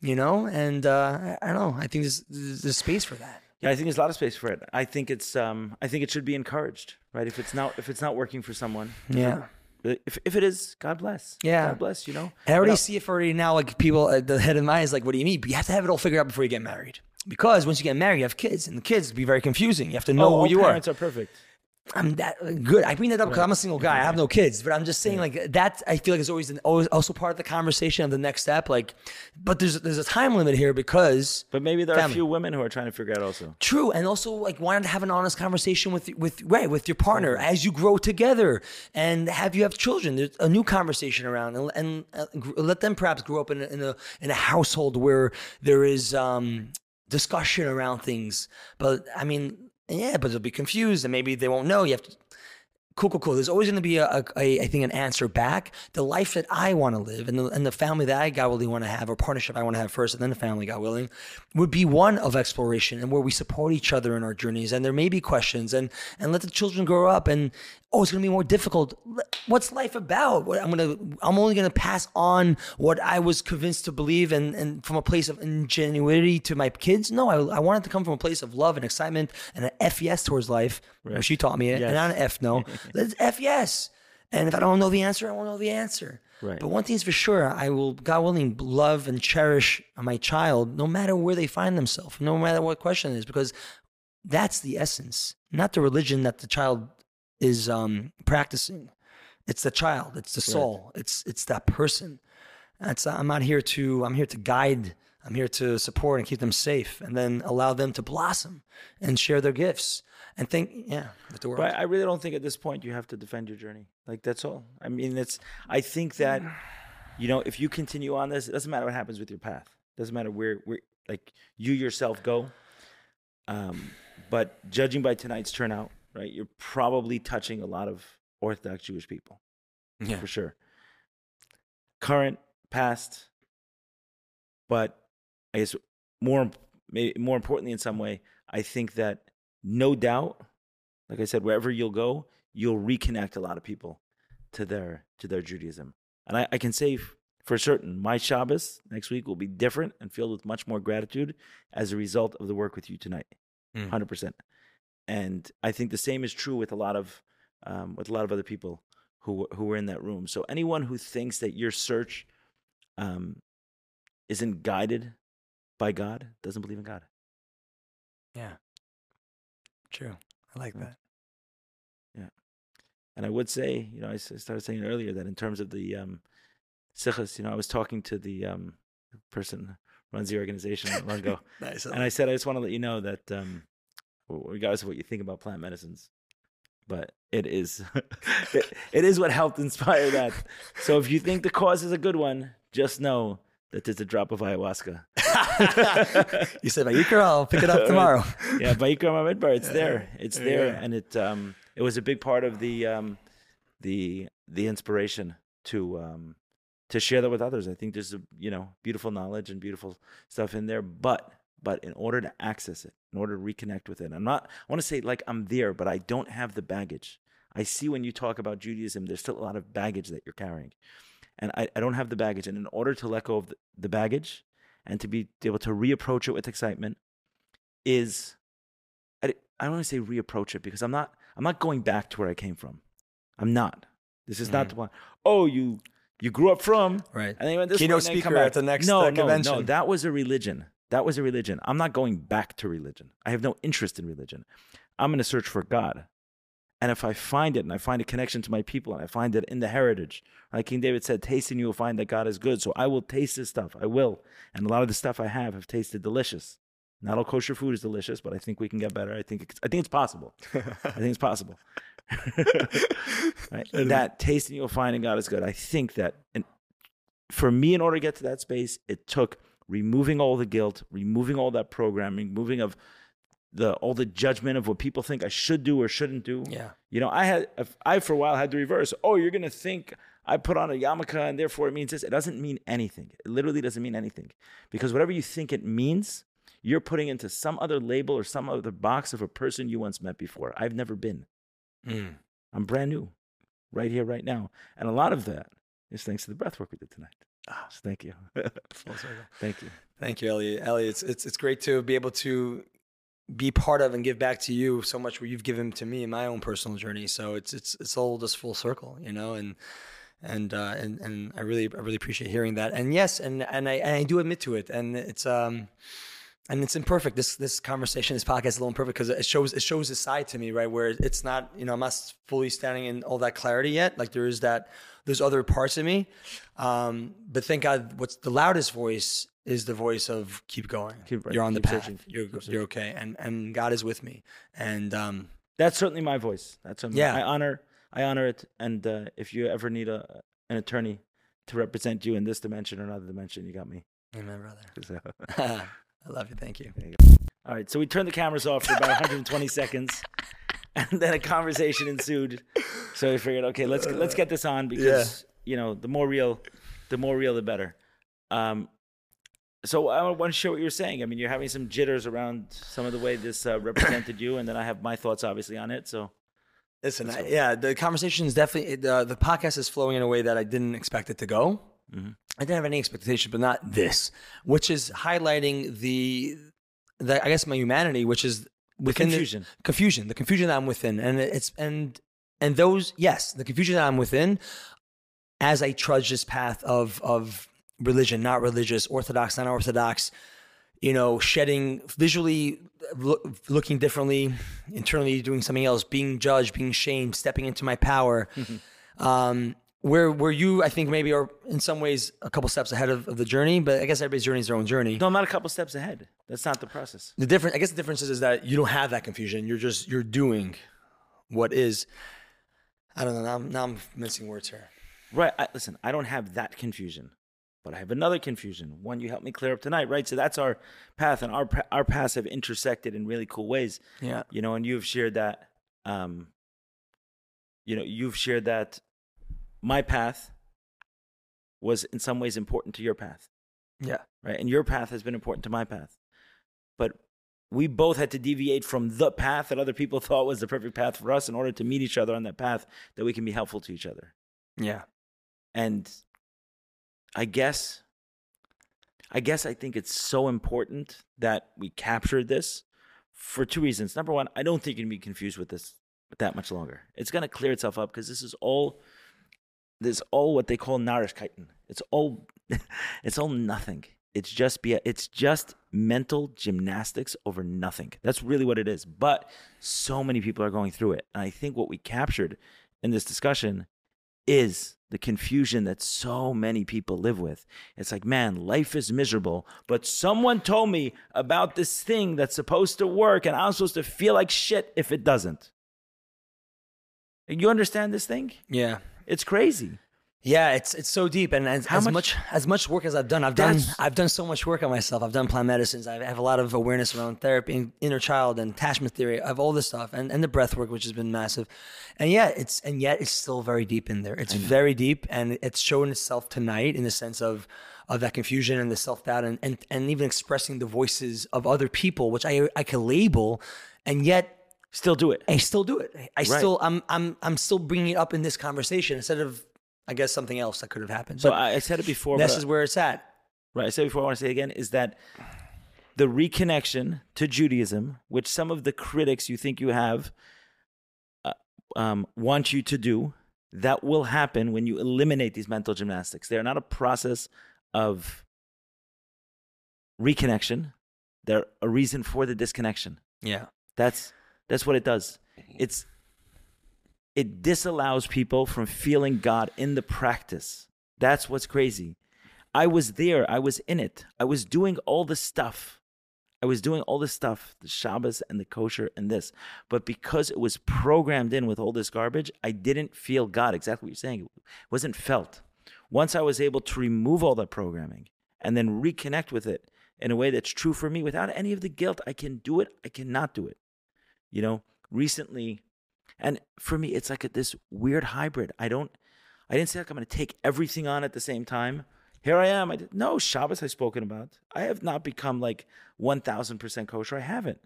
you know. And uh, I, I don't know. I think there's there's space for that. Yeah, I think there's a lot of space for it. I think it's um I think it should be encouraged, right? If it's not if it's not working for someone, Yeah. If if it is, God bless. Yeah. God bless. You know. And I already see it for already now. Like people, uh, the head of mind is like, "What do you mean?" But you have to have it all figured out before you get married. Because once you get married, you have kids, and the kids be very confusing. You have to know oh, who you are. parents are perfect. I'm that good. I bring that up because I'm a single guy. I have no kids, but I'm just saying like that. I feel like it's always an, always also part of the conversation of the next step. Like, but there's there's a time limit here because But maybe there are a few women who are trying to figure out also. True, and also like wanting to have an honest conversation with with right with your partner as you grow together, and have you have children. There's a new conversation around, and, and uh, let them perhaps grow up in a, in a in a household where there is um, discussion around things. But I mean, yeah, but they'll be confused, and maybe they won't know. You have to cool, cool, cool. There's always going to be a, a, a, I think, an answer back. The life that I want to live and the, and the family that I, God willing, want to have, or partnership I want to have first, and then the family, God willing, would be one of exploration and where we support each other in our journeys. And there may be questions, and and let the children grow up. And oh, it's going to be more difficult. What's life about? I'm going to, I'm only going to pass on what I was convinced to believe, and and from a place of ingenuity to my kids. No, I, I want it to come from a place of love and excitement and an F yes towards life. Which she taught me, it and not an F no. Let's F yes. And if I don't know the answer, I won't know the answer. Right. But one thing is for sure, I will, God willing, love and cherish my child no matter where they find themselves, no matter what question it is, because that's the essence, not the religion that the child is um, practicing. It's the child, it's the soul, it's it's that person. That's I'm not here to I'm here to guide. I'm here to support and keep them safe, and then allow them to blossom and share their gifts and think, yeah, with the world. But I really don't think at this point you have to defend your journey. Like that's all. I mean, it's. I think that, you know, if you continue on this, it doesn't matter what happens with your path. Doesn't matter where where like you yourself go. Um, but judging by tonight's turnout, right, you're probably touching a lot of Orthodox Jewish people Yeah. for sure. Current, past, but I guess more maybe more importantly in some way, I think that no doubt, like I said, wherever you'll go, you'll reconnect a lot of people to their to their Judaism. And I, I can say f- for certain, my Shabbos next week will be different and filled with much more gratitude as a result of the work with you tonight, Mm. hundred percent. And I think the same is true with a lot of um, with a lot of other people who who were in that room. So anyone who thinks that your search um, isn't guided by God doesn't believe in God. Yeah. True. I like that. Yeah. And I would say, you know, I started saying earlier that in terms of the um, sichos, you know, I was talking to the um, person who runs the organization not long ago, Nice. and I said, I just want to let you know that, um, regardless of what you think about plant medicines, but it is, it, it is what helped inspire that. So if you think the cause is a good one, just know that there's a drop of ayahuasca. you said, Vayikra, I'll pick it up tomorrow. yeah, Vayikra Bamidbar, it's there. It's there, Yeah. and it um it was a big part of the um the the inspiration to um to share that with others. I think there's a you know beautiful knowledge and beautiful stuff in there, but but in order to access it, in order to reconnect with it, I'm not. I want to say like I'm there, but I don't have the baggage. I see when you talk about Judaism, there's still a lot of baggage that you're carrying, and I, I don't have the baggage. And in order to let go of the, the baggage and to be able to reapproach it with excitement is I, I don't want to say reapproach it because I'm not I'm not going back to where I came from. I'm not. This is not the one. Oh, you you grew up from Right. and then you went this Keynote way, and then you come speaker at the next, no, uh, no, No, that was a religion. That was a religion. I'm not going back to religion. I have no interest in religion. I'm going to search for God. And if I find it and I find a connection to my people and I find it in the heritage, like King David said, taste and you will find that God is good. So I will taste this stuff. I will. And a lot of the stuff I have have tasted delicious. Not all kosher food is delicious, but I think we can get better. I think it's, I think it's possible. I think it's possible. right? That taste and you'll find in God is good. I think that and for me, in order to get to that space, it took removing all the guilt, removing all that programming, removing of the all the judgment of what people think I should do or shouldn't do. Yeah. You know, I had I for a while had the reverse. Oh, you're gonna think I put on a yarmulke and therefore it means this. It doesn't mean anything. It literally doesn't mean anything. Because whatever you think it means, you're putting into some other label or some other box of a person you once met before. I've never been. Mm. I'm brand new, right here, right now. And a lot of that is thanks to the breath work we did tonight. Ah. So thank you. Thank you. Thank you, Elliot. Elliot, it's, it's it's great to be able to be part of and give back to you so much what you've given to me in my own personal journey. So it's it's it's all just full circle, you know, and and uh, and and I really I really appreciate hearing that. And yes, and and I and I do admit to it. And it's um and it's imperfect. This this conversation, this podcast is a little imperfect because it shows it shows a side to me, right? Where it's not, you know, I'm not fully standing in all that clarity yet. Like there is that there's other parts of me. Um, but thank God what's the loudest voice is the voice of keep going. Keep- right, you're on the path. searching, You're you're okay. And and God is with me. And um That's certainly my voice. That's certainly, Yeah. I honor I honor it. And uh, if you ever need a an attorney to represent you in this dimension or another dimension, you got me. Amen, brother. So- I love you. Thank you. All right, so we turned the cameras off for about 120 seconds, and then a conversation ensued. So we figured, okay, let's let's get this on because you know the more real, the more real, the better. Um, so I want to share what you're saying. I mean, you're having some jitters around some of the way this uh, represented you, and then I have my thoughts obviously on it. So Listen, I, yeah, the conversation is definitely the the podcast is flowing in a way that I didn't expect it to go. Mhm. I didn't have any expectation, but not this, which is highlighting the, the I guess my humanity, which is within the- confusion. confusion, the confusion that I'm within, and it's and and those yes, the confusion that I'm within, as I trudge this path of of religion, not religious, orthodox, not orthodox, you know, shedding visually look, looking differently, internally doing something else, being judged, being shamed, stepping into my power. um, where where you I think maybe are in some ways a couple steps ahead of, of the journey, but I guess everybody's journey is their own journey. No, I'm not a couple steps ahead. That's not the process. The difference, I guess, the difference is, is that you don't have that confusion. You're just you're doing what is. I don't know. Now I'm, now I'm missing words here. Right. I, listen, I don't have that confusion, but I have another confusion. One you helped me clear up tonight, right? So that's our path, and our our paths have intersected in really cool ways. Yeah. You know, and you've shared that. Um, you know, you've shared that my path was in some ways important to your path, Yeah. right? And your path has been important to my path, but we both had to deviate from the path that other people thought was the perfect path for us in order to meet each other on that path that we can be helpful to each other. Yeah. And I guess, I guess I think it's so important that we captured this for two reasons. Number one, I don't think you can be confused with this that much longer. It's going to clear itself up because this is all, this is all what they call Narishkeiten. It's all, it's all nothing. It's just be, it's just mental gymnastics over nothing. That's really what it is. But so many people are going through it, and I think what we captured in this discussion is the confusion that so many people live with. It's like, man, life is miserable, but someone told me about this thing that's supposed to work, and I'm supposed to feel like shit if it doesn't. You understand this thing? Yeah. It's crazy. Yeah, it's it's so deep, and as, as much- much, as much work as I've done, I've done I've done so much work on myself. I've done plant medicines. I have a lot of awareness around therapy, and inner child, and attachment theory. I have all this stuff, and, and the breath work, which has been massive. And yet, it's and yet it's still very deep in there. It's very deep, and it's showing itself tonight in the sense of of that confusion and the self doubt, and, and and even expressing the voices of other people, which I I can label, and yet Still do it. I still do it. I still I'm I'm I'm still bringing it up in this conversation instead of I guess something else that could have happened. So But I, said it before. this is where it's at. Right. I said before, I want to say again is that the reconnection to Judaism, which some of the critics you think you have uh, um, want you to do, that will happen when you eliminate these mental gymnastics. They are not a process of reconnection; they're a reason for the disconnection. Yeah. That's that's what it does. It's it disallows people from feeling God in the practice. That's what's crazy. I was there. I was in it. I was doing all the stuff. I was doing all this stuff, the Shabbos and the kosher and this. But because it was programmed in with all this garbage, I didn't feel God. Exactly what you're saying. It wasn't felt. Once I was able to remove all that programming and then reconnect with it in a way that's true for me without any of the guilt, I can do it. I cannot do it. You know, recently, and for me, it's like a, this weird hybrid. I don't, I didn't say like I'm going to take everything on at the same time. Here I am. I did, no Shabbos I've spoken about. I have not become like 1000% kosher. I haven't.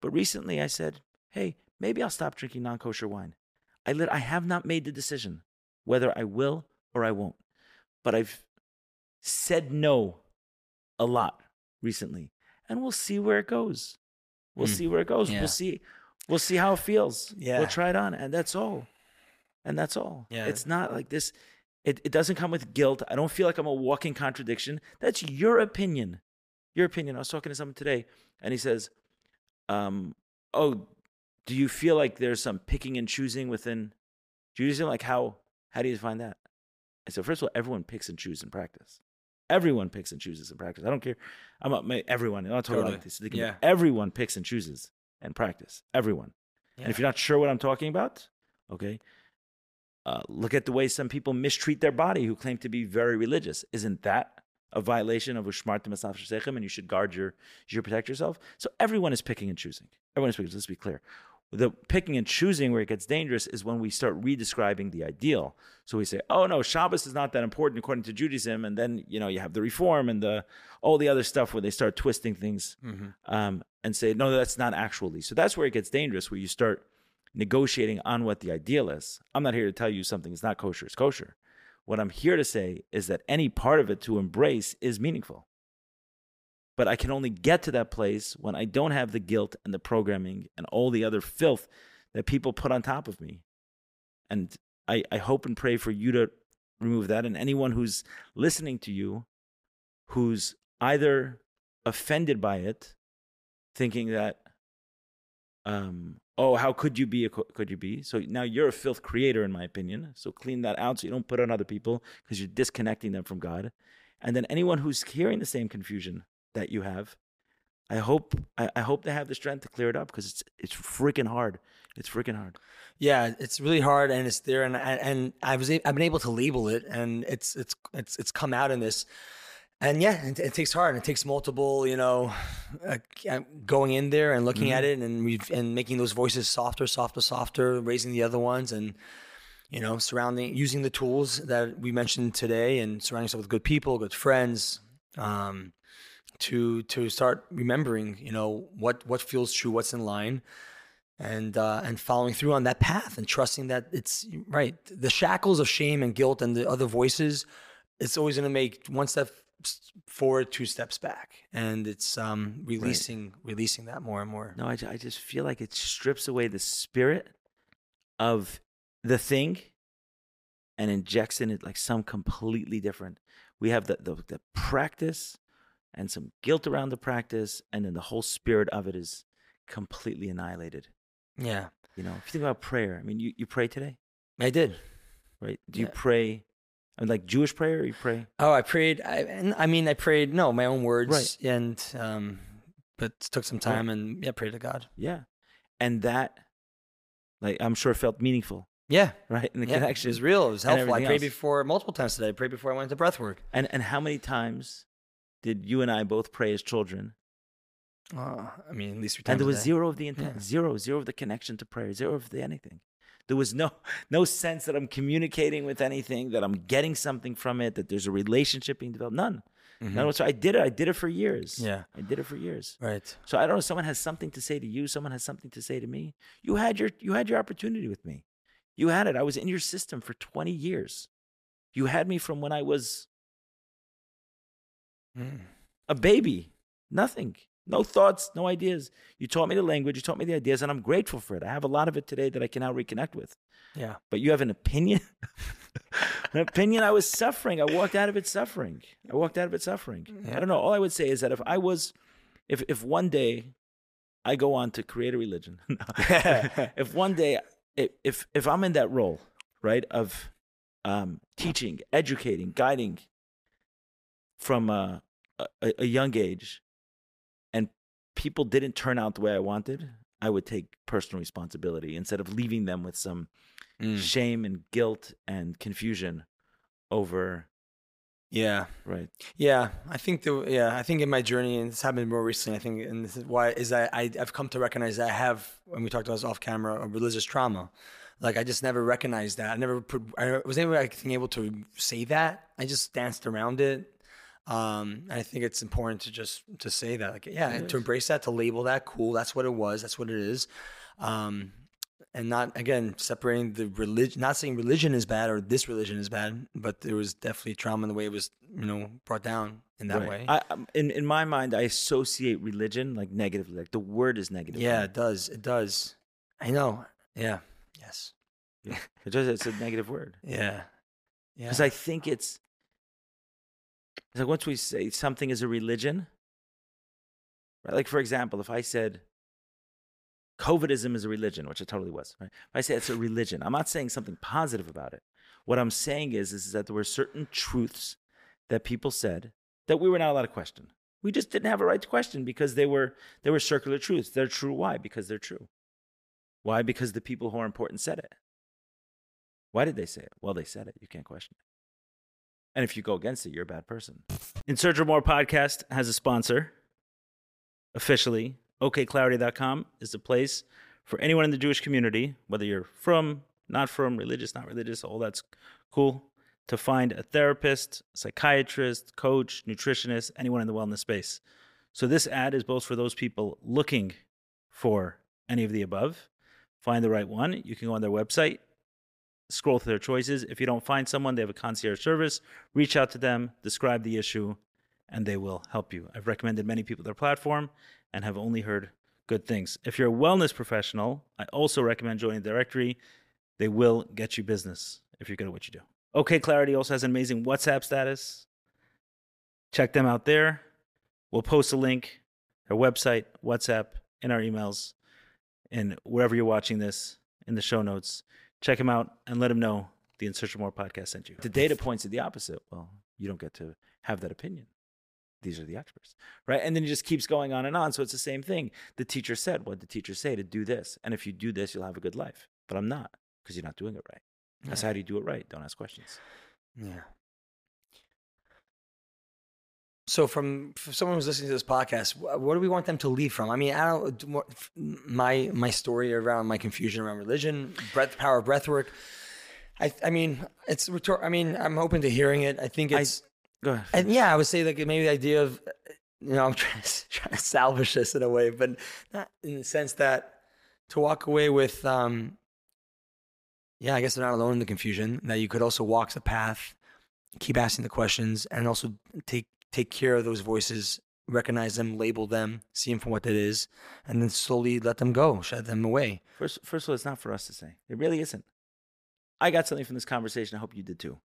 But recently I said, hey, maybe I'll stop drinking non kosher wine. I, lit, I have not made the decision whether I will or I won't. But I've said no a lot recently. And we'll see where it goes. We'll Hmm. see where it goes. Yeah. We'll see. We'll see how it feels. Yeah. We'll try it on. And that's all. And that's all. Yeah. It's not like this. It, it doesn't come with guilt. I don't feel like I'm a walking contradiction. That's your opinion. Your opinion. I was talking to someone today, and he says, um, "Oh, do you feel like there's some picking and choosing within Judaism? Like how how do you define that?" I said, first of all, everyone picks and chooses in practice. Everyone picks and chooses in practice. I don't care. I'm not my, everyone. I'm not talking Totally. about this. Yeah. Everyone picks and chooses in practice. Everyone. And if you're not sure what I'm talking about, okay, uh, look at the way some people mistreat their body who claim to be very religious. Isn't that a violation of Ushmartim Asaf Shesechem and you should guard your, you should protect yourself? So everyone is picking and choosing. Everyone is picking. Let's be clear. The picking and choosing where it gets dangerous is when we start redescribing the ideal. So we say, oh no, Shabbos is not that important according to Judaism. And then, you know, you have the reform and the all the other stuff where they start twisting things um, and say, no, that's not actually. So that's where it gets dangerous, where you start negotiating on what the ideal is. I'm not here to tell you something is not kosher, it's kosher. What I'm here to say is that any part of it to embrace is meaningful. But I can only get to that place when I don't have the guilt and the programming and all the other filth that people put on top of me. And I, I hope and pray for you to remove that. And anyone who's listening to you who's either offended by it, thinking that, um, oh, how could you be? A, co- could you be? So now you're a filth creator, in my opinion. So clean that out so you don't put on other people because you're disconnecting them from God. And then anyone who's hearing the same confusion that you have, I hope I, I hope they have the strength to clear it up because it's it's freaking hard. It's freaking hard. Yeah, it's really hard, and it's there, and and I was I've been able to label it, and it's it's it's it's come out in this, and yeah, it, it takes hard. and It takes multiple, you know, uh, going in there and looking at it, and we and making those voices softer, softer, softer, raising the other ones, and you know, surrounding using the tools that we mentioned today, and surrounding yourself with good people, good friends. Um, to to start remembering, you know, what what feels true, what's in line, and uh, and following through on that path and trusting that it's right. The shackles of shame and guilt and the other voices, it's always going to make one step forward, two steps back, and it's um, releasing releasing that more and more. No, I, I just feel like it strips away the spirit of the thing and injects in it like some completely different. We have the, the, the practice and some guilt around the practice, and then the whole spirit of it is completely annihilated. Yeah, You know, if you think about prayer, I mean, you, you pray today, I did. right? Do you pray, I mean, like Jewish prayer, or you pray? Oh, I prayed. I, and I mean, I prayed. No, my own words, Right. and um, but took some time, and yeah, pray to God. Yeah. And that, like, I'm sure felt meaningful, Yeah, right? In the yeah, connection. it was real. It was helpful. I prayed else. before multiple times today. I prayed before I went to breath work. And and how many times did you and I both pray as children? Uh, I mean, at least times. And there was zero of the intent, Yeah. zero, zero of the connection to prayer, zero of the anything. There was no no sense that I'm communicating with anything, that I'm getting something from it, that there's a relationship being developed. None. None whatsoever. I did it. I did it for years. Mm-hmm. Yeah. I did it for years. Right. So I don't know. Someone has something to say to you. Someone has something to say to me. You had your you had your opportunity with me. You had it. I was in your system for 20 years. You had me from when I was Mm. a baby. Nothing. No thoughts, no ideas. You taught me the language, you taught me the ideas, and I'm grateful for it. I have a lot of it today that I can now reconnect with. Yeah. But you have an opinion? an opinion I was suffering. I walked out of it suffering. I walked out of it suffering. I don't know. All I would say is that if I was if if one day I go on to create a religion, if one day if if I'm in that role, right, of um, teaching, educating, guiding from a, a, a young age, and people didn't turn out the way I wanted, I would take personal responsibility instead of leaving them with some Mm. shame and guilt and confusion over Yeah. right. Yeah, I think the yeah, I think in my journey, and this happened more recently. I think, and this is why is that I I've come to recognize that I have when we talked about this off camera a religious trauma. Like I just never recognized that. I never put. I was never like able to say that. I just danced around it. Um, I think it's important to just to say that, like, yeah, to embrace that, to label that, cool. That's what it was. That's what it is. Um, and not again separating the religion. Not saying religion is bad or this religion is bad, but there was definitely trauma in the way it was, you know, brought down in that Right. way. I, um, in in my mind, I associate religion like negatively. Like the word is negative. yeah, it does. It does. I know. Yeah. Yes. yeah. It just it's a negative word Yeah. Yeah. because I think it's it's like once we say something is a religion, right? Like for example, if I said COVIDism is a religion, which it totally was, right? If I say it's a religion, I'm not saying something positive about it. What I'm saying is, is that there were certain truths that people said that we were not allowed to question. We just didn't have a right to question because they were they were circular truths. They're true. Why? Because they're true. Why? Because the people who are important said it. Why did they say it? Well, they said it. You can't question it. And if you go against it, you're a bad person. In Search of More podcast has a sponsor officially. OKClarity.com is the place for anyone in the Jewish community, whether you're from, not from, religious, not religious, all that's cool, to find a therapist, psychiatrist, coach, nutritionist, anyone in the wellness space. So this ad is both for those people looking for any of the above, find the right one. You can go on their website, scroll through their choices. If you don't find someone, they have a concierge service. Reach out to them, describe the issue, and they will help you. I've recommended many people their platform and have only heard good things. If you're a wellness professional, I also recommend joining the directory. They will get you business if you're good at what you do. OK Clarity also has an amazing WhatsApp status. Check them out there. We'll post a link, their website, WhatsApp, in our emails, and wherever you're watching this in the show notes. Check him out and let him know the In Search of More podcast sent you. The data points to the opposite. Well, you don't get to have that opinion. These are the experts, right? And then it just keeps going on and on. So it's the same thing. The teacher said, what did the teacher say? To do this. And if you do this, you'll have a good life. But I'm not because you're not doing it right. That's how do you do it right. Don't ask questions. Yeah. So, from for someone who's listening to this podcast, wh- what do we want them to leave from? I mean, I don't. do My my story around my confusion around religion, breath, power of breath work. I I mean, it's rhetor- I mean, I'm open to hearing it. I think I- it's Go ahead. and yeah, I would say like maybe the idea of you know I'm trying to, trying to salvage this in a way, but not in the sense that to walk away with um yeah, I guess they're not alone in the confusion. That you could also walk the path, keep asking the questions, and also take take care of those voices, recognize them, label them, see them for what it is, and then slowly let them go, shed them away. First, first of all, it's not for us to say. It really isn't. I got something from this conversation. I hope you did too.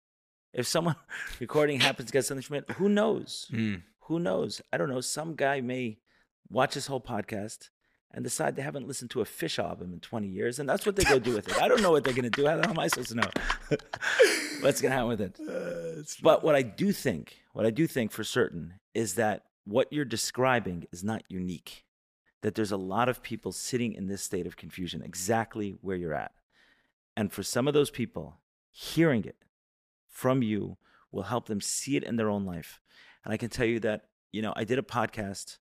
If someone recording happens to get something from it, who knows? Hmm. Who knows? I don't know. Some guy may watch this whole podcast and decide they haven't listened to a Phish album in 20 years, and that's what they go do with it. I don't know what they're going to do. How the hell am I supposed to know what's going to happen with it? Uh, but what I do think, what I do think for certain is that what you're describing is not unique. That there's a lot of people sitting in this state of confusion, exactly where you're at. And for some of those people, hearing it from you will help them see it in their own life. And I can tell you that, you know, I did a podcast,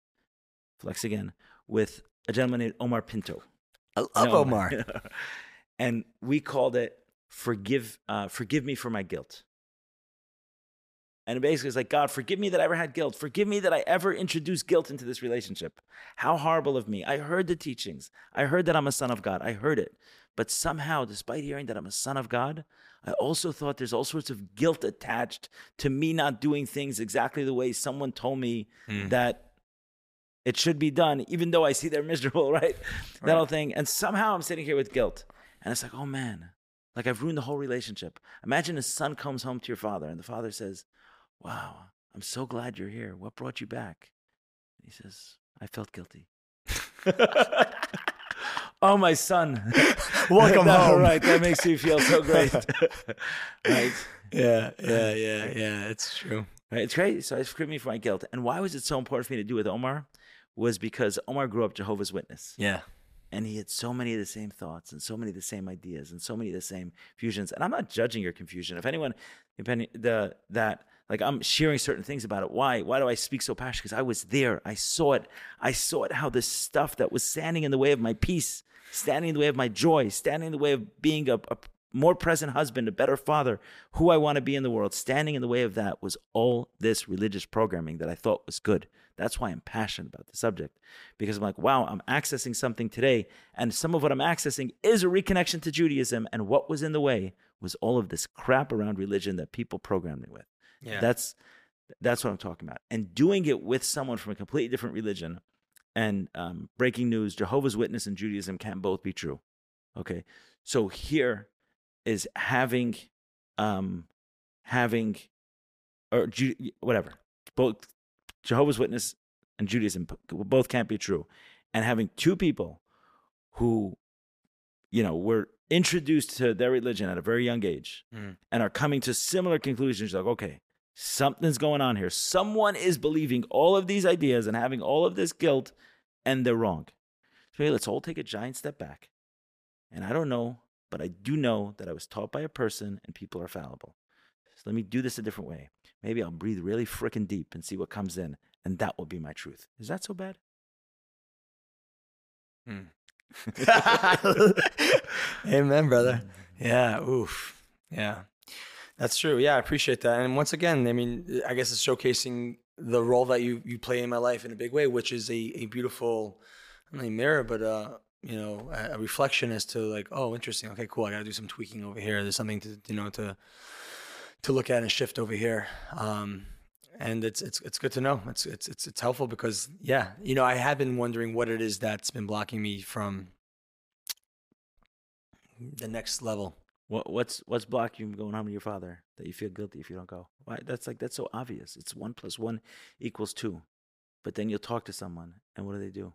flex again, with a gentleman named Omar Pinto. I love know Omar. and we called it "Forgive, uh, Forgive Me for My Guilt." And it basically is like, God, forgive me that I ever had guilt. Forgive me that I ever introduced guilt into this relationship. How horrible of me. I heard the teachings. I heard that I'm a son of God. I heard it. But somehow, despite hearing that I'm a son of God, I also thought there's all sorts of guilt attached to me not doing things exactly the way someone told me that It should be done, even though I see they're miserable, right? That Right. whole thing. And somehow I'm sitting here with guilt. And it's like, oh man, like I've ruined the whole relationship. Imagine a son comes home to your father and the father says, Wow, I'm so glad you're here. What brought you back? And He says, I felt guilty. oh, my son. Welcome That- home. Right. That makes me feel so great. right. Yeah, yeah, yeah, yeah. It's true. Right. It's crazy. So it's forgive me for my guilt. And why was it so important for me to do with Omar? Was because Omar grew up Jehovah's Witness. Yeah. and he had so many of the same thoughts and so many of the same ideas and so many of the same fusions. And I'm not judging your confusion. If anyone, depending the that like I'm sharing certain things about it. Why? Why do I speak so passionately? Because I was there. I saw it. I saw it. How this stuff that was standing in the way of my peace, standing in the way of my joy, standing in the way of being a, a more present husband, a better father, who I want to be in the world, standing in the way of that was all this religious programming that I thought was good. That's why I'm passionate about the subject because I'm like, wow, I'm accessing something today. And some of what I'm accessing is a reconnection to Judaism. And what was in the way was all of this crap around religion that people programmed me with. Yeah. That's that's what I'm talking about. And doing it with someone from a completely different religion and um, breaking news, Jehovah's Witness and Judaism can both be true. Okay. So here is having um having or Ju- whatever. Both Jehovah's Witness and Judaism both can't be true. And having two people who, you know, were introduced to their religion at a very young age Mm. and are coming to similar conclusions like, okay, something's going on here. Someone is believing all of these ideas and having all of this guilt, and they're wrong. So hey, let's all take a giant step back. And I don't know, but I do know that I was taught by a person and people are fallible. So let me do this a different way. Maybe I'll breathe really freaking deep and see what comes in, and that will be my truth. Is that so bad? Amen, brother. Yeah. Oof. Yeah. That's true. Yeah, I appreciate that. And once again, I mean, I guess it's showcasing the role that you you play in my life in a big way, which is a, a beautiful, not a mirror, but uh, you know, a, reflection as to like, oh, interesting. Okay, cool. I got to do some tweaking over here. There's something to you know to to look at and shift over here. Um, and it's it's it's good to know. It's it's it's it's helpful because yeah, you know, I have been wondering what it is that's been blocking me from the next level. What, what's what's blocking you from going home to your father that you feel guilty if you don't go? Why? That's like that's so obvious. It's one plus one equals two, but then you'll talk to someone, and what do they do?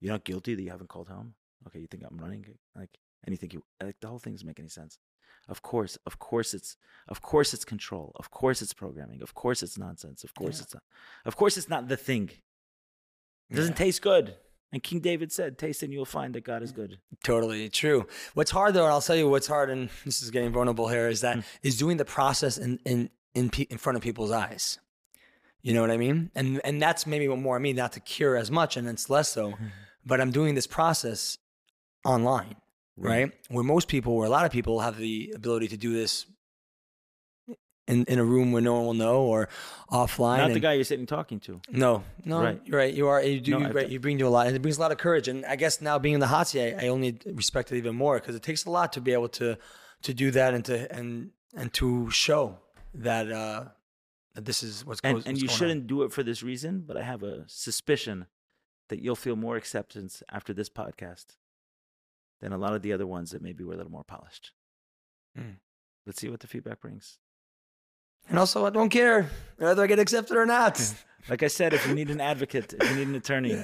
You're not guilty that you haven't called home. Okay, you think I'm running like, and you think you like the whole thing doesn't make any sense. Of course, of course, it's of course it's control. Of course it's programming. Of course it's nonsense. Of course Yeah. it's not. Of course it's not the thing. It doesn't Yeah. taste good. And King David said, "Taste and you'll find that God is mm. good." Totally true. What's hard though, and I'll tell you what's hard, and this is getting vulnerable here, is that hmm. is doing the process in in in, pe- in front of people's eyes. You know what I mean? And and that's maybe what more I mean, not to cure as much, and it's less so. but I'm doing this process online, right? Where most people, where a lot of people have the ability to do this in in a room where no one will know or offline. Not the guy you're sitting talking to. no, no, Right. you're right. You are. You do. No, you, right, you bring to a lot, and it brings a lot of courage. And I guess now being in the hot seat, I, I only respect it even more because it takes a lot to be able to to do that and to and and to show that uh that this is what's and, goes, and what's you shouldn't do it for this reason but i have a suspicion that you'll feel more acceptance after this podcast than a lot of the other ones that maybe were a little more polished. Mm. let's see what the feedback brings. And also, I don't care whether I get accepted or not. like i said if you need an advocate if you need an attorney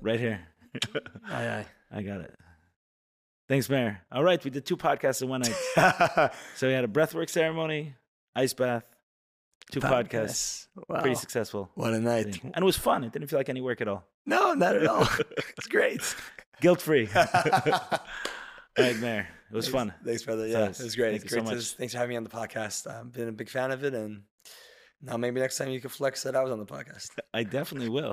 right here. Aye, aye. i got it. Thanks Meir. All right we did two podcasts in one night. So we had a breathwork ceremony ice bath two podcasts Wow. pretty successful What a night. and it was fun it didn't feel like any work at all No, not at all. it's great. guilt free all right Meir it was fun Thanks, brother. Yeah, Thanks. it was great. Thank It's you so great to- much. thanks for having me on the podcast. I've been a big fan of it, and now maybe next time you can flex that I was on the podcast. I definitely will.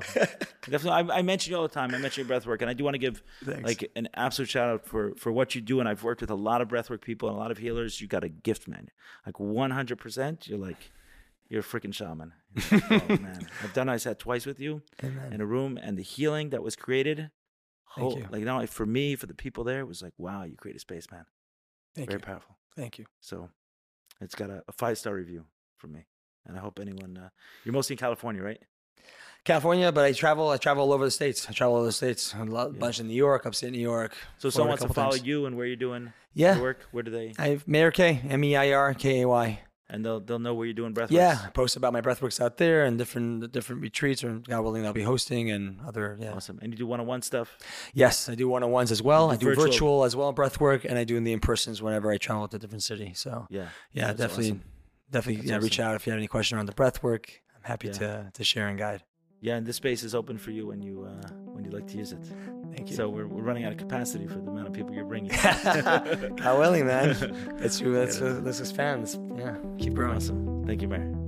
definitely, I, I mention you all the time. I mention your breathwork, and I do want to give Thanks. like an absolute shout out for for what you do. And I've worked with a lot of breathwork people and a lot of healers. You got a gift, man. Like one hundred percent. You're like you're a freaking shaman. Like, oh, man, I've done I hat twice with you Amen. in a room, and the healing that was created. Thank oh, you. Like not for me, for the people there, it was like, wow, you created space, man. Thank you. Very you. powerful. Thank you. So it's got a, a five star review from me, and I hope anyone. Uh, you're mostly in California, right? California, but I travel. I travel all over the states. I travel all over the states. A lot, bunch in New York, upstate New York. So Florida someone wants to follow times. you and where you're doing Yeah. your work. Where do they? I have Meir Kay, M E I R K A Y. And they'll they'll know where you're doing breath. Yeah. I post about my breathworks out there and different different retreats, or God willing, I'll be hosting and other. Yeah. Awesome. And you do one-on-one stuff. Yes, I do one on ones as well. I do virtual. virtual. as well, breathwork, and I do in the in persons whenever I travel to different city. So Yeah. yeah, That's definitely, awesome. definitely, That's yeah. Reach out if you have any question around the breathwork. I'm happy Yeah. to to share and guide. Yeah, and this space is open for you when you uh, when you like to use it. Thank you. So we're, we're running out of capacity for the amount of people you're bringing. God willing, man. Let's do. Let's let's expand. Let's, yeah, keep growing. awesome. Thank you, Meir.